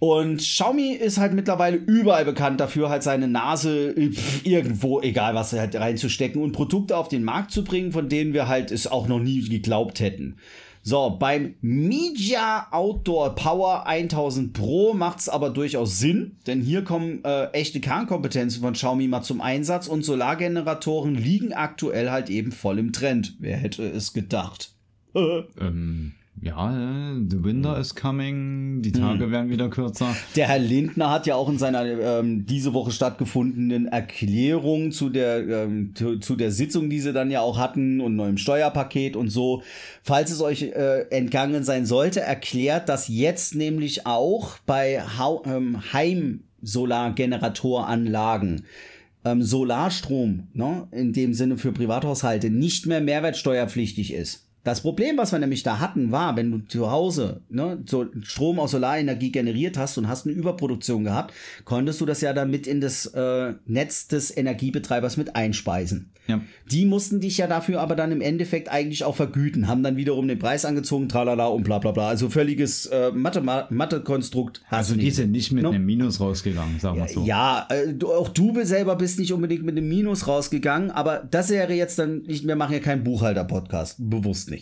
Und Xiaomi ist halt mittlerweile überall bekannt dafür, halt seine Nase äh, irgendwo, egal was, halt reinzustecken und Produkte auf den Markt zu bringen, von denen wir halt es auch noch nie geglaubt hätten. So, beim Media Outdoor Power 1000 Pro macht es aber durchaus Sinn, denn hier kommen äh, echte Kernkompetenzen von Xiaomi mal zum Einsatz und Solargeneratoren liegen aktuell halt eben voll im Trend. Wer hätte es gedacht? Ähm, ja, äh, the winter is coming, die Tage werden wieder kürzer. Der Herr Lindner hat ja auch in seiner ähm, diese Woche stattgefundenen Erklärung zu der, ähm, zu, zu der Sitzung, die sie dann ja auch hatten und neuem Steuerpaket und so, falls es euch äh, entgangen sein sollte, erklärt, dass jetzt nämlich auch bei Hau ähm, Heimsolargeneratoranlagen ähm, Solarstrom, ne, in dem Sinne für Privathaushalte, nicht mehr mehrwertsteuerpflichtig ist. Das Problem, was wir nämlich da hatten, war, wenn du zu Hause ne, so Strom aus Solarenergie generiert hast und hast eine Überproduktion gehabt, konntest du das ja dann mit in das äh, Netz des Energiebetreibers mit einspeisen. Ja. Die mussten dich ja dafür aber dann im Endeffekt eigentlich auch vergüten, haben dann wiederum den Preis angezogen, tralala und bla bla bla. Also völliges äh, Mathe- Mathe-Konstrukt. hast Also die sind nicht mit No. einem Minus rausgegangen, sagen wir so. Ja, äh, du, auch du selber bist nicht unbedingt mit einem Minus rausgegangen, aber das wäre jetzt dann nicht, wir machen ja keinen Buchhalter-Podcast, bewusst nicht.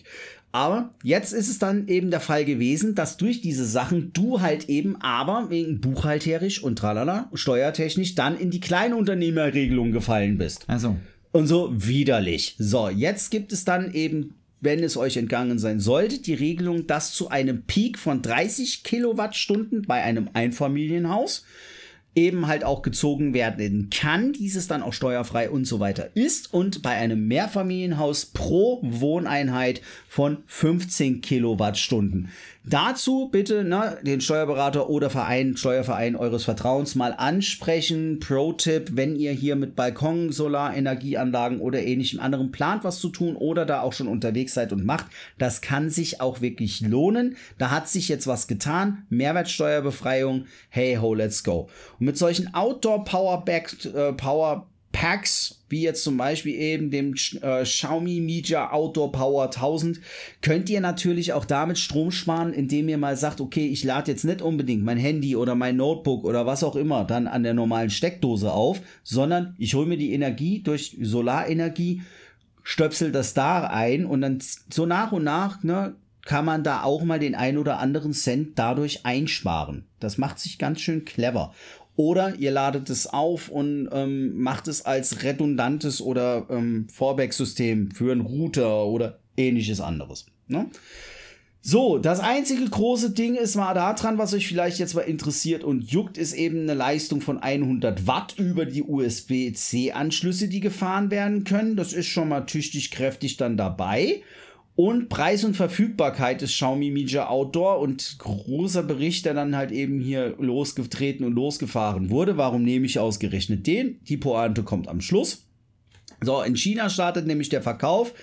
Aber jetzt ist es dann eben der Fall gewesen, dass durch diese Sachen du halt eben aber wegen buchhalterisch und tralala, steuertechnisch dann in die Kleinunternehmerregelung gefallen bist. Also, Und so widerlich. So, jetzt gibt es dann eben, wenn es euch entgangen sein sollte, die Regelung, dass zu einem Peak von 30 Kilowattstunden bei einem Einfamilienhaus eben halt auch gezogen werden kann, dieses dann auch steuerfrei und so weiter ist. Und bei einem Mehrfamilienhaus pro Wohneinheit von 15 Kilowattstunden. Dazu bitte ne, den Steuerberater oder Verein, Steuerverein eures Vertrauens mal ansprechen. Pro-Tipp, wenn ihr hier mit Balkon, Solarenergieanlagen oder ähnlichem anderen plant, was zu tun oder da auch schon unterwegs seid und macht, das kann sich auch wirklich lohnen. Da hat sich jetzt was getan. Mehrwertsteuerbefreiung. Hey ho, let's go. Und mit solchen Outdoor Power Back, äh, Power Packs, wie jetzt zum Beispiel eben dem äh, Xiaomi Media Outdoor Power 1000, könnt ihr natürlich auch damit Strom sparen, indem ihr mal sagt, okay, ich lade jetzt nicht unbedingt mein Handy oder mein Notebook oder was auch immer dann an der normalen Steckdose auf, sondern ich hole mir die Energie durch Solarenergie, stöpsel das da ein und dann so nach und nach ne, kann man da auch mal den ein oder anderen Cent dadurch einsparen. Das macht sich ganz schön clever. Oder ihr ladet es auf und ähm, macht es als redundantes oder ähm, Fallback-System für einen Router oder ähnliches anderes. Ne? So, das einzige große Ding ist mal da dran, was euch vielleicht jetzt mal interessiert und juckt, ist eben eine Leistung von 100 Watt über die USB-C-Anschlüsse, die gefahren werden können. Das ist schon mal tüchtig kräftig dann dabei. Und Preis und Verfügbarkeit des Xiaomi Media Outdoor und großer Bericht, der dann halt eben hier losgetreten und losgefahren wurde. Warum nehme ich ausgerechnet den? Die Pointe kommt am Schluss. So, in China startet nämlich der Verkauf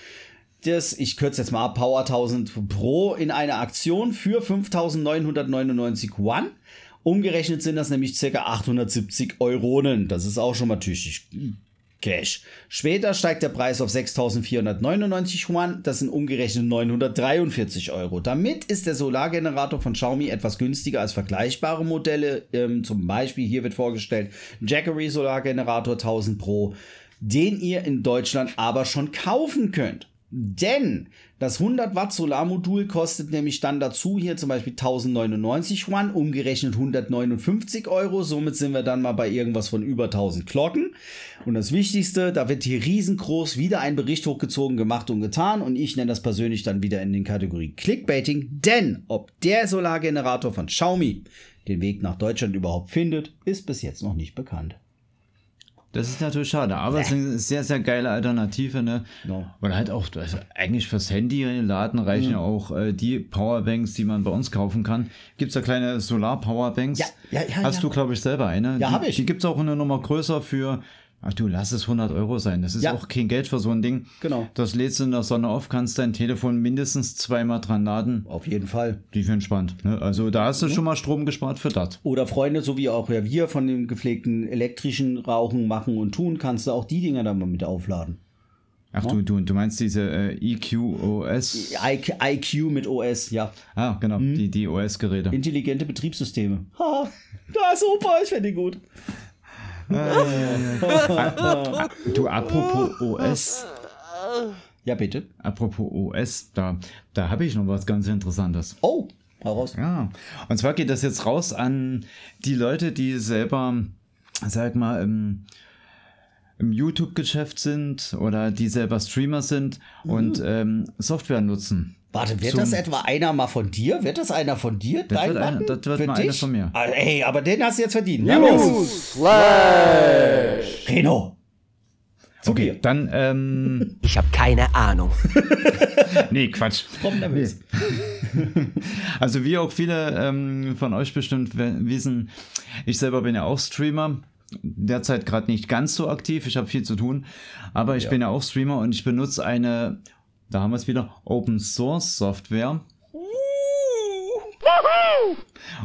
des, ich kürze jetzt mal ab, Power 1000 Pro in einer Aktion für 5999 Yuan. Umgerechnet sind das nämlich ca. 870 Euronen. Das ist auch schon mal tüchtig. Cash. Später steigt der Preis auf 6.499 Yuan, das sind umgerechnet 943 Euro. Damit ist der Solargenerator von Xiaomi etwas günstiger als vergleichbare Modelle. Ähm, zum Beispiel hier wird vorgestellt Jackery Solargenerator 1000 Pro, den ihr in Deutschland aber schon kaufen könnt. Denn das 100 Watt Solarmodul kostet nämlich dann dazu hier zum Beispiel 1099 Yuan, umgerechnet 159 Euro. Somit sind wir dann mal bei irgendwas von über 1000 Glocken. Und das Wichtigste, da wird hier riesengroß wieder ein Bericht hochgezogen, gemacht und getan. Und ich nenne das persönlich dann wieder in den Kategorie Clickbaiting. Denn ob der Solargenerator von Xiaomi den Weg nach Deutschland überhaupt findet, ist bis jetzt noch nicht bekannt. Das ist natürlich schade, aber es ist eine sehr, sehr geile Alternative, ne? No. Weil halt auch, also eigentlich fürs Handy laden reichen Mhm. ja auch äh, die Powerbanks, die man bei uns kaufen kann. Gibt's da kleine Solar-Powerbanks? Ja, ja, ja, Hast ja. du, glaube ich, selber eine? Ja, die, hab ich. Die gibt's auch eine Nummer größer für, ach du, lass es 100 Euro sein. Das ist Ja. auch kein Geld für so ein Ding. Genau. Das lädst du in der Sonne auf, kannst dein Telefon mindestens zweimal dran laden. Auf jeden Fall. Die für entspannt. Ne? Also da Mhm. hast du schon mal Strom gespart für das. Oder Freunde, so wie auch ja wir von dem gepflegten elektrischen Rauchen machen und tun, kannst du auch die Dinger dann mal mit aufladen. Ach du, du, du meinst diese äh, EQOS? IQ, IQ mit OS, ja. Ah, genau, Mhm. die, die OS-Geräte. Intelligente Betriebssysteme. Ha, da ist super, ich finde die gut. Du, apropos OS, Ja, bitte. apropos OS, da, da habe ich noch was ganz Interessantes. Oh, heraus. Ja, und zwar geht das jetzt raus an die Leute, die selber, sag mal, im, im YouTube-Geschäft sind oder die selber Streamer sind und ähm, Software nutzen. Warte, wird das etwa einer mal von dir? Wird das einer von dir? Das wird einer- das wird mal einer von mir. Ah, ey, aber den hast du jetzt verdient. Ja, los. Reno. Okay, dann, ähm, Ich habe keine Ahnung. nee, Quatsch. Komm, nervös. Also wie auch viele ähm, von euch bestimmt wissen, ich selber bin ja auch Streamer. Derzeit gerade nicht ganz so aktiv, ich habe viel zu tun, aber ich bin ja auch Streamer und ich benutze eine, da haben wir es wieder, Open Source Software.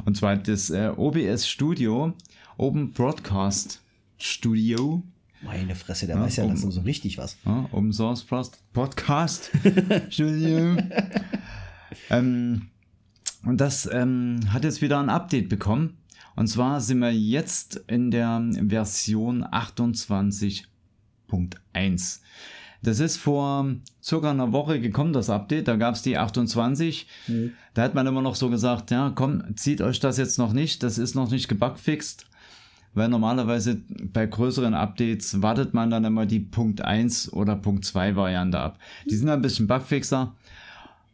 Und zwar das äh, OBS Studio, Open Broadcast Studio. Meine Fresse, der weiß ja, das ist so richtig was. Ja, Open Source Podcast Studio. ähm, und das ähm, hat jetzt wieder ein Update bekommen. Und zwar sind wir jetzt in der Version 28.1. Das ist vor circa einer Woche gekommen, das Update. Da gab es die 28. Da hat man immer noch so gesagt, ja, komm, zieht euch das jetzt noch nicht. Das ist noch nicht gebugfixt. Weil normalerweise bei größeren Updates wartet man dann immer die Punkt 1 oder Punkt 2 Variante ab. Die sind ein bisschen bugfixer.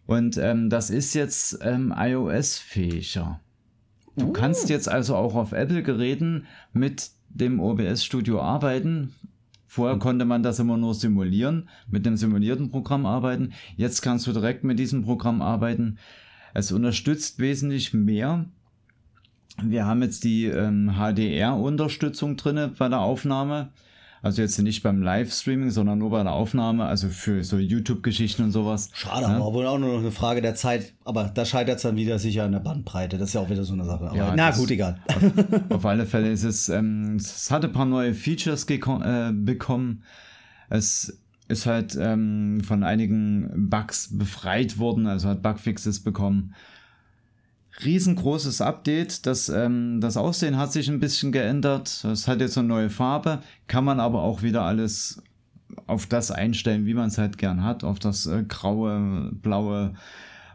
Und ähm, das ist jetzt ähm, iOS-fähiger. Du Uh. kannst jetzt also auch auf Apple-Geräten mit dem OBS Studio arbeiten. Vorher konnte man das immer nur simulieren, mit dem simulierten Programm arbeiten. Jetzt kannst du direkt mit diesem Programm arbeiten. Es unterstützt wesentlich mehr. Wir haben jetzt die ähm, HDR-Unterstützung drinne bei der Aufnahme. Also jetzt nicht beim Livestreaming, sondern nur bei der Aufnahme, also für so YouTube-Geschichten und sowas. Schade, Ja. aber wohl auch nur noch eine Frage der Zeit. Aber da scheitert es dann wieder sicher an der Bandbreite. Das ist ja auch wieder so eine Sache. Aber Ja, na gut, egal. Auf alle Fälle ist es, ähm, es hat ein paar neue Features äh, bekommen. Es ist halt ähm, von einigen Bugs befreit worden, also hat Bugfixes bekommen. Riesengroßes Update, das, ähm, das Aussehen hat sich ein bisschen geändert. Es hat jetzt eine neue Farbe, kann man aber auch wieder alles auf das einstellen, wie man es halt gern hat, auf das äh, graue, blaue,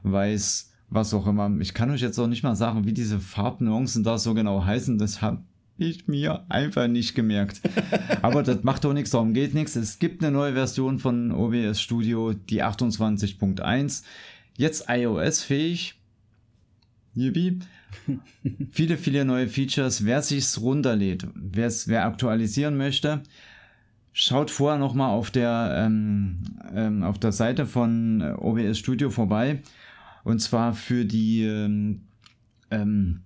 weiß, was auch immer. Ich kann euch jetzt auch nicht mal sagen, wie diese Farbnuancen da so genau heißen. Das habe ich mir einfach nicht gemerkt. Aber das macht doch nichts, darum geht nichts. Es gibt eine neue Version von OBS Studio, die 28.1. Jetzt iOS-fähig. Yippie. viele, viele neue Features. Wer sich's runterlädt, wer's, wer aktualisieren möchte, schaut vorher nochmal auf der ähm, ähm, auf der Seite von äh, OBS Studio vorbei. Und zwar für die ähm, ähm,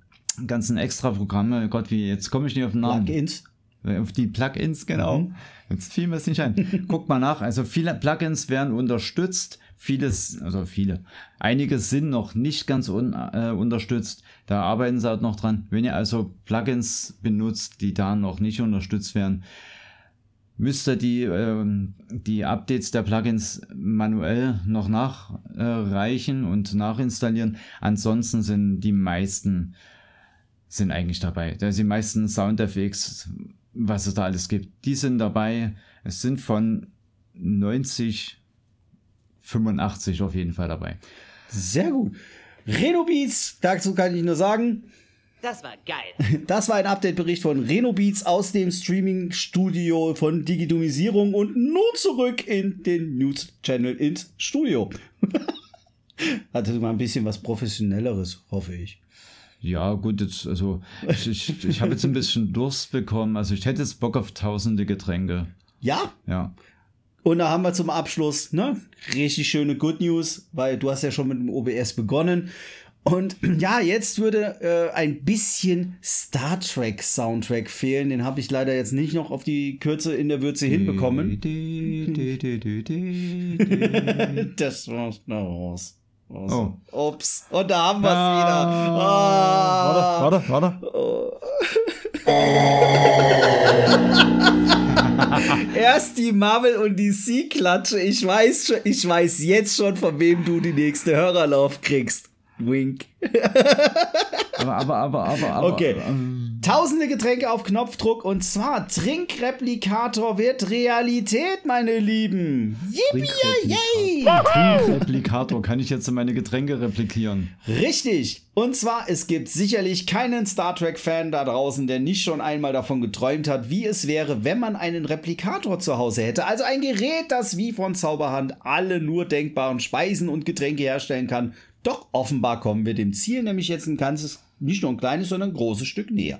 ganzen Extra-Programme. Gott, wie jetzt komme ich nicht auf den Namen. Plugins. Auf die Plugins, genau. Mhm. Jetzt fiel mir es nicht ein. Guckt mal nach. Also viele Plugins werden unterstützt. Vieles, also viele. Einige sind noch nicht ganz un, äh, unterstützt. Da arbeiten sie halt noch dran. Wenn ihr also Plugins benutzt, die da noch nicht unterstützt werden, müsst ihr die, ähm, die Updates der Plugins manuell noch nachreichen und nachinstallieren. Ansonsten sind die meisten sind eigentlich dabei. Da sind die meisten Soundeffekts, was es da alles gibt, die sind dabei. Es sind von 90, 85 auf jeden Fall dabei. Sehr gut. Renobeats, dazu kann ich nur sagen, Das war geil. das war ein Update-Bericht von Renobeats aus dem Streaming-Studio von Digidumisierung und nun zurück in den News-Channel ins Studio. Hatte mal ein bisschen was Professionelleres, hoffe ich. Ja, gut, jetzt, also ich, ich, ich habe jetzt ein bisschen Durst bekommen. Also ich hätte jetzt Bock auf tausende Getränke. Ja, Ja. Und da haben wir zum Abschluss, ne, richtig schöne Good News, weil du hast ja schon mit dem OBS begonnen. Und ja, jetzt würde äh, ein bisschen Star Trek Soundtrack fehlen. Den habe ich leider jetzt nicht noch auf die Kürze in der Würze hinbekommen. Das war's raus. Oh. Ups. Und da haben wir es wieder. Ah. Warte, warte, warte. Erst die Marvel und DC Klatsche. Ich weiß schon, ich weiß jetzt schon, von wem du die nächste Hörerlauf kriegst. Wink. Aber, aber, aber, aber, aber. Okay. ähm, Tausende Getränke auf Knopfdruck und zwar Trinkreplikator wird Realität, meine Lieben. Yippie, yay! Trinkreplikator. Kann ich jetzt meine Getränke replikieren? Richtig. Und zwar, es gibt sicherlich keinen Star Trek-Fan da draußen, der nicht schon einmal davon geträumt hat, wie es wäre, wenn man einen Replikator zu Hause hätte. Also ein Gerät, das wie von Zauberhand alle nur denkbaren Speisen und Getränke herstellen kann. Doch offenbar kommen wir dem Ziel nämlich jetzt ein ganzes, nicht nur ein kleines, sondern ein großes Stück näher.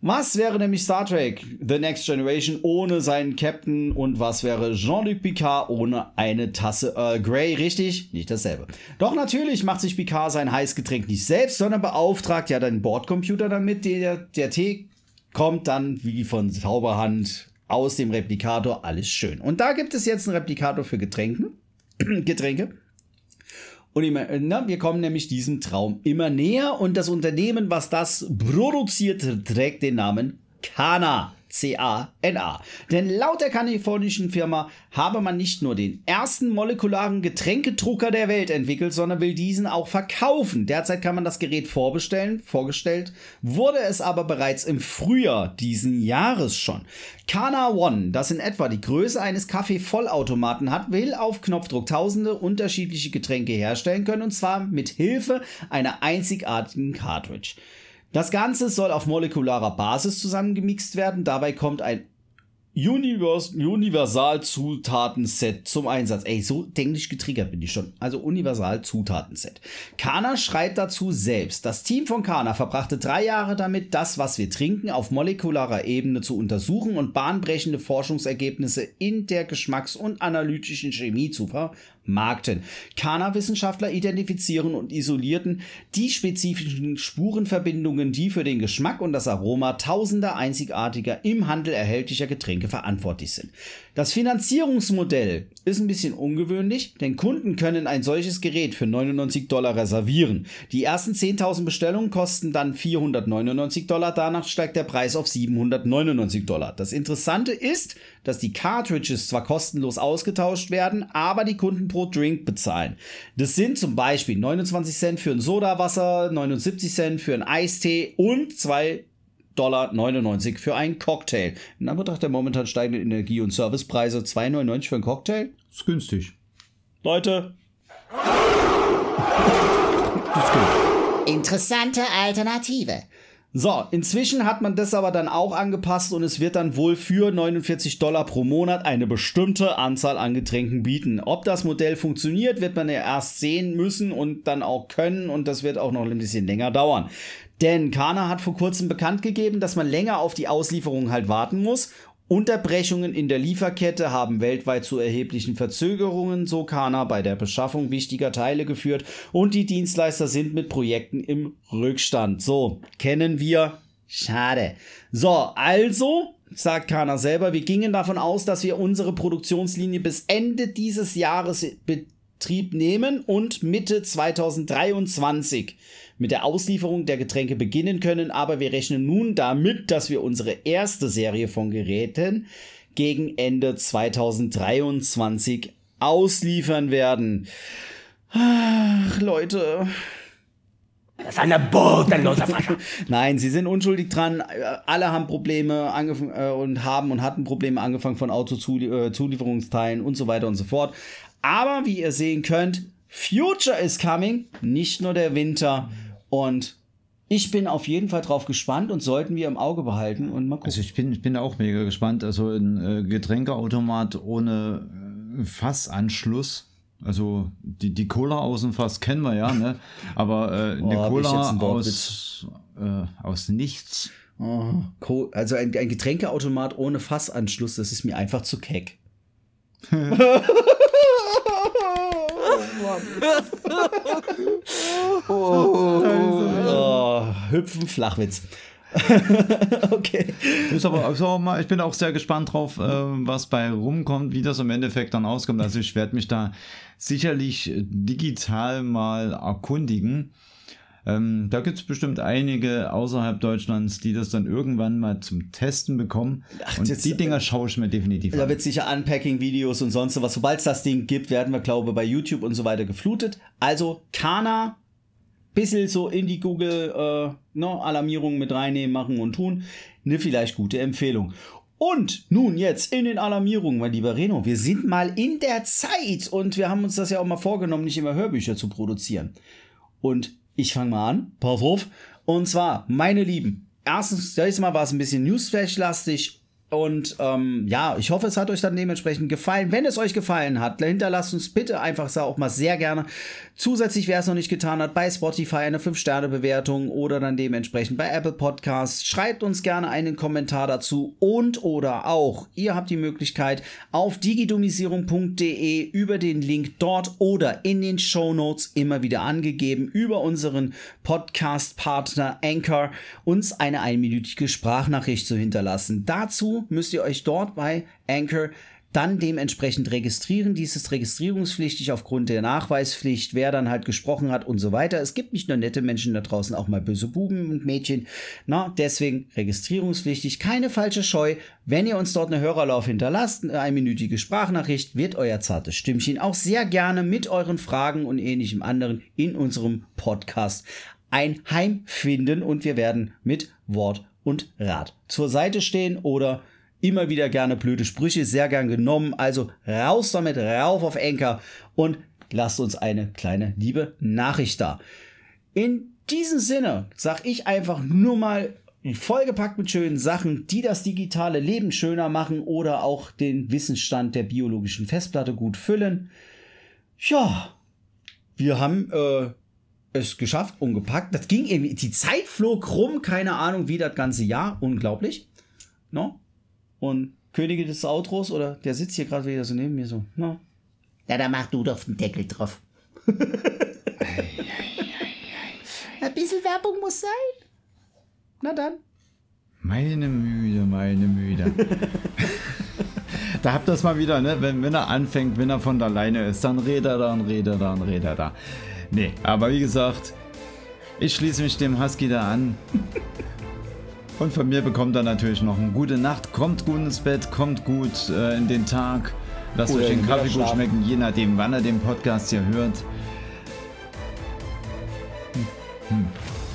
Was wäre nämlich Star Trek The Next Generation ohne seinen Captain und was wäre Jean-Luc Picard ohne eine Tasse Earl Grey? Richtig? Nicht dasselbe. Doch natürlich macht sich Picard sein Heißgetränk nicht selbst, sondern beauftragt ja den Bordcomputer damit. Der, der Tee kommt dann wie von Zauberhand aus dem Replikator. Alles schön. Und da gibt es jetzt einen Replikator für Getränke. Getränke. Und immer, na, wir kommen nämlich diesem Traum immer näher und das Unternehmen, was das produziert, trägt den Namen Kana. C-A-N-A. Denn laut der kalifornischen Firma habe man nicht nur den ersten molekularen Getränkedrucker der Welt entwickelt, sondern will diesen auch verkaufen. Derzeit kann man das Gerät vorbestellen. Vorgestellt wurde es aber bereits im Frühjahr diesen Jahres schon. Kana One, das in etwa die Größe eines Kaffee-Vollautomaten hat, will auf Knopfdruck tausende unterschiedliche Getränke herstellen können und zwar mit Hilfe einer einzigartigen Cartridge. Das Ganze soll auf molekularer Basis zusammengemixt werden. Dabei kommt ein Univers Universal-Zutaten-Set zum Einsatz. Ey, so denklich getriggert bin ich schon. Also Universal-Zutaten-Set. Kana schreibt dazu selbst. Das Team von Kana verbrachte drei Jahre damit, das, was wir trinken, auf molekularer Ebene zu untersuchen und bahnbrechende Forschungsergebnisse in der Geschmacks- und analytischen Chemie zu vermarkten. Kana-Wissenschaftler identifizieren und isolierten die spezifischen Spurenverbindungen, die für den Geschmack und das Aroma tausender einzigartiger im Handel erhältlicher Getränke verantwortlich sind. Das Finanzierungsmodell ist ein bisschen ungewöhnlich, denn Kunden können ein solches Gerät für 99 Dollar reservieren. Die ersten 10.000 Bestellungen kosten dann 499 Dollar, danach steigt der Preis auf 799 Dollar. Das Interessante ist, dass die Cartridges zwar kostenlos ausgetauscht werden, aber die Kunden pro Drink bezahlen. Das sind zum Beispiel 29 Cent für ein Sodawasser, 79 Cent für einen Eistee und 2 Dollar 99 für einen Cocktail. In Anbetracht der momentan steigenden Energie- und Servicepreise 2,99 für einen Cocktail? Ist günstig. Leute, Interessante Alternative. So, inzwischen hat man das aber dann auch angepasst und es wird dann wohl für 49 Dollar pro Monat eine bestimmte Anzahl an Getränken bieten. Ob das Modell funktioniert, wird man ja erst sehen müssen und dann auch können und das wird auch noch ein bisschen länger dauern. Denn Kana hat vor kurzem bekannt gegeben, dass man länger auf die Auslieferung halt warten muss. Unterbrechungen in der Lieferkette haben weltweit zu erheblichen Verzögerungen, so Kana, bei der Beschaffung wichtiger Teile geführt und die Dienstleister sind mit Projekten im Rückstand. So, kennen wir. Schade. So, also, sagt Kana selber, wir gingen davon aus, dass wir unsere Produktionslinie bis Ende dieses Jahres Betrieb nehmen und Mitte 2023 mit der Auslieferung der Getränke beginnen können, aber wir rechnen nun damit, dass wir unsere erste Serie von Geräten gegen Ende 2023 ausliefern werden. Ach, Leute. Das ist eine bodenlose Frage. Nein, sie sind unschuldig dran. Alle haben Probleme angefangen äh, und haben und hatten Probleme angefangen von Autozulieferungsteilen und so weiter und so fort. Aber wie ihr sehen könnt, Future is coming, nicht nur der Winter. Und ich bin auf jeden Fall drauf gespannt und sollten wir im Auge behalten und mal gucken. Also ich bin, ich bin auch mega gespannt. Also ein äh, Getränkeautomat ohne äh, Fassanschluss. Also die, die Cola aus dem Fass kennen wir ja, ne? Aber äh, eine Oh, Cola einen aus, äh, aus nichts. Oh, also ein, ein Getränkeautomat ohne Fassanschluss, das ist mir einfach zu keck. oh, hüpfen, Flachwitz. okay. Ist aber also mal, ich bin auch sehr gespannt drauf, äh, was bei rumkommt, wie das im Endeffekt dann auskommt. Also ich werde mich da sicherlich digital mal erkundigen. Ähm, da gibt es bestimmt einige außerhalb Deutschlands, die das dann irgendwann mal zum Testen bekommen. Ach, Und das- die Dinger schaue ich mir definitiv Da an. wird sicher Unpacking-Videos und sonst was. Sobald es das Ding gibt, werden wir, glaube bei YouTube und so weiter geflutet. Also Kana, bisschen so in die Google äh, ne, Alarmierung mit reinnehmen, machen und tun. Eine vielleicht gute Empfehlung. Und nun jetzt in den Alarmierungen, mein lieber Reno. Wir sind mal in der Zeit und wir haben uns das ja auch mal vorgenommen, nicht immer Hörbücher zu produzieren. Und ich fange mal an. Pass auf. Und zwar, meine Lieben, erstens, dieses Mal war es ein bisschen Newsflash-lastig. Und ähm, ja, ich hoffe, es hat euch dann dementsprechend gefallen. Wenn es euch gefallen hat, hinterlasst uns bitte einfach auch mal sehr gerne. Zusätzlich, wer es noch nicht getan hat, bei Spotify eine 5-Sterne-Bewertung oder dann dementsprechend bei Apple Podcasts. Schreibt uns gerne einen Kommentar dazu und oder auch, ihr habt die Möglichkeit auf digidumisierung.de über den Link dort oder in den Show Notes immer wieder angegeben über unseren Podcast-Partner Anchor uns eine einminütige Sprachnachricht zu hinterlassen. Dazu müsst ihr euch dort bei Anchor dann dementsprechend registrieren. Dies ist registrierungspflichtig aufgrund der Nachweispflicht, wer dann halt gesprochen hat und so weiter. Es gibt nicht nur nette Menschen da draußen, auch mal böse Buben und Mädchen. Na, deswegen registrierungspflichtig, keine falsche Scheu. Wenn ihr uns dort eine Hörerlauf hinterlasst, eine einminütige Sprachnachricht, wird euer zartes Stimmchen auch sehr gerne mit euren Fragen und ähnlichem anderen in unserem Podcast ein Heim finden und wir werden mit Wort und Rat zur Seite stehen oder immer wieder gerne blöde Sprüche, sehr gern genommen. Also raus damit, rauf auf Enker und lasst uns eine kleine liebe Nachricht da. In diesem Sinne sag ich einfach nur mal vollgepackt mit schönen Sachen, die das digitale Leben schöner machen oder auch den Wissensstand der biologischen Festplatte gut füllen. Ja, wir haben äh, es geschafft und gepackt. Das ging irgendwie, die Zeit flog rum, keine Ahnung wie das ganze Jahr. Unglaublich. No? Und Könige des Outros, oder der sitzt hier gerade wieder so neben mir so. No? Ja, da mach du doch den Deckel drauf. Ein bisschen Werbung muss sein. Na dann. Meine Müde, meine Müde. da habt ihr es mal wieder, ne? Wenn, wenn er anfängt, wenn er von alleine ist, dann redet er da und redet er da und redet er da. Nee, aber wie gesagt, ich schließe mich dem Husky da an. Und von mir bekommt er natürlich noch eine gute Nacht. Kommt gut ins Bett, kommt gut äh, in den Tag. Lasst Oder euch den Kaffee gut schmecken, je nachdem, wann ihr den Podcast hier hört.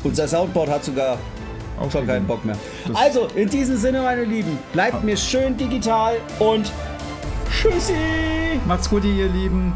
Unser Soundboard hat sogar schon Aufregend. keinen Bock mehr. Das- Also, in diesem Sinne, meine Lieben, bleibt mir schön digital und tschüssi! Macht's gut, ihr Lieben.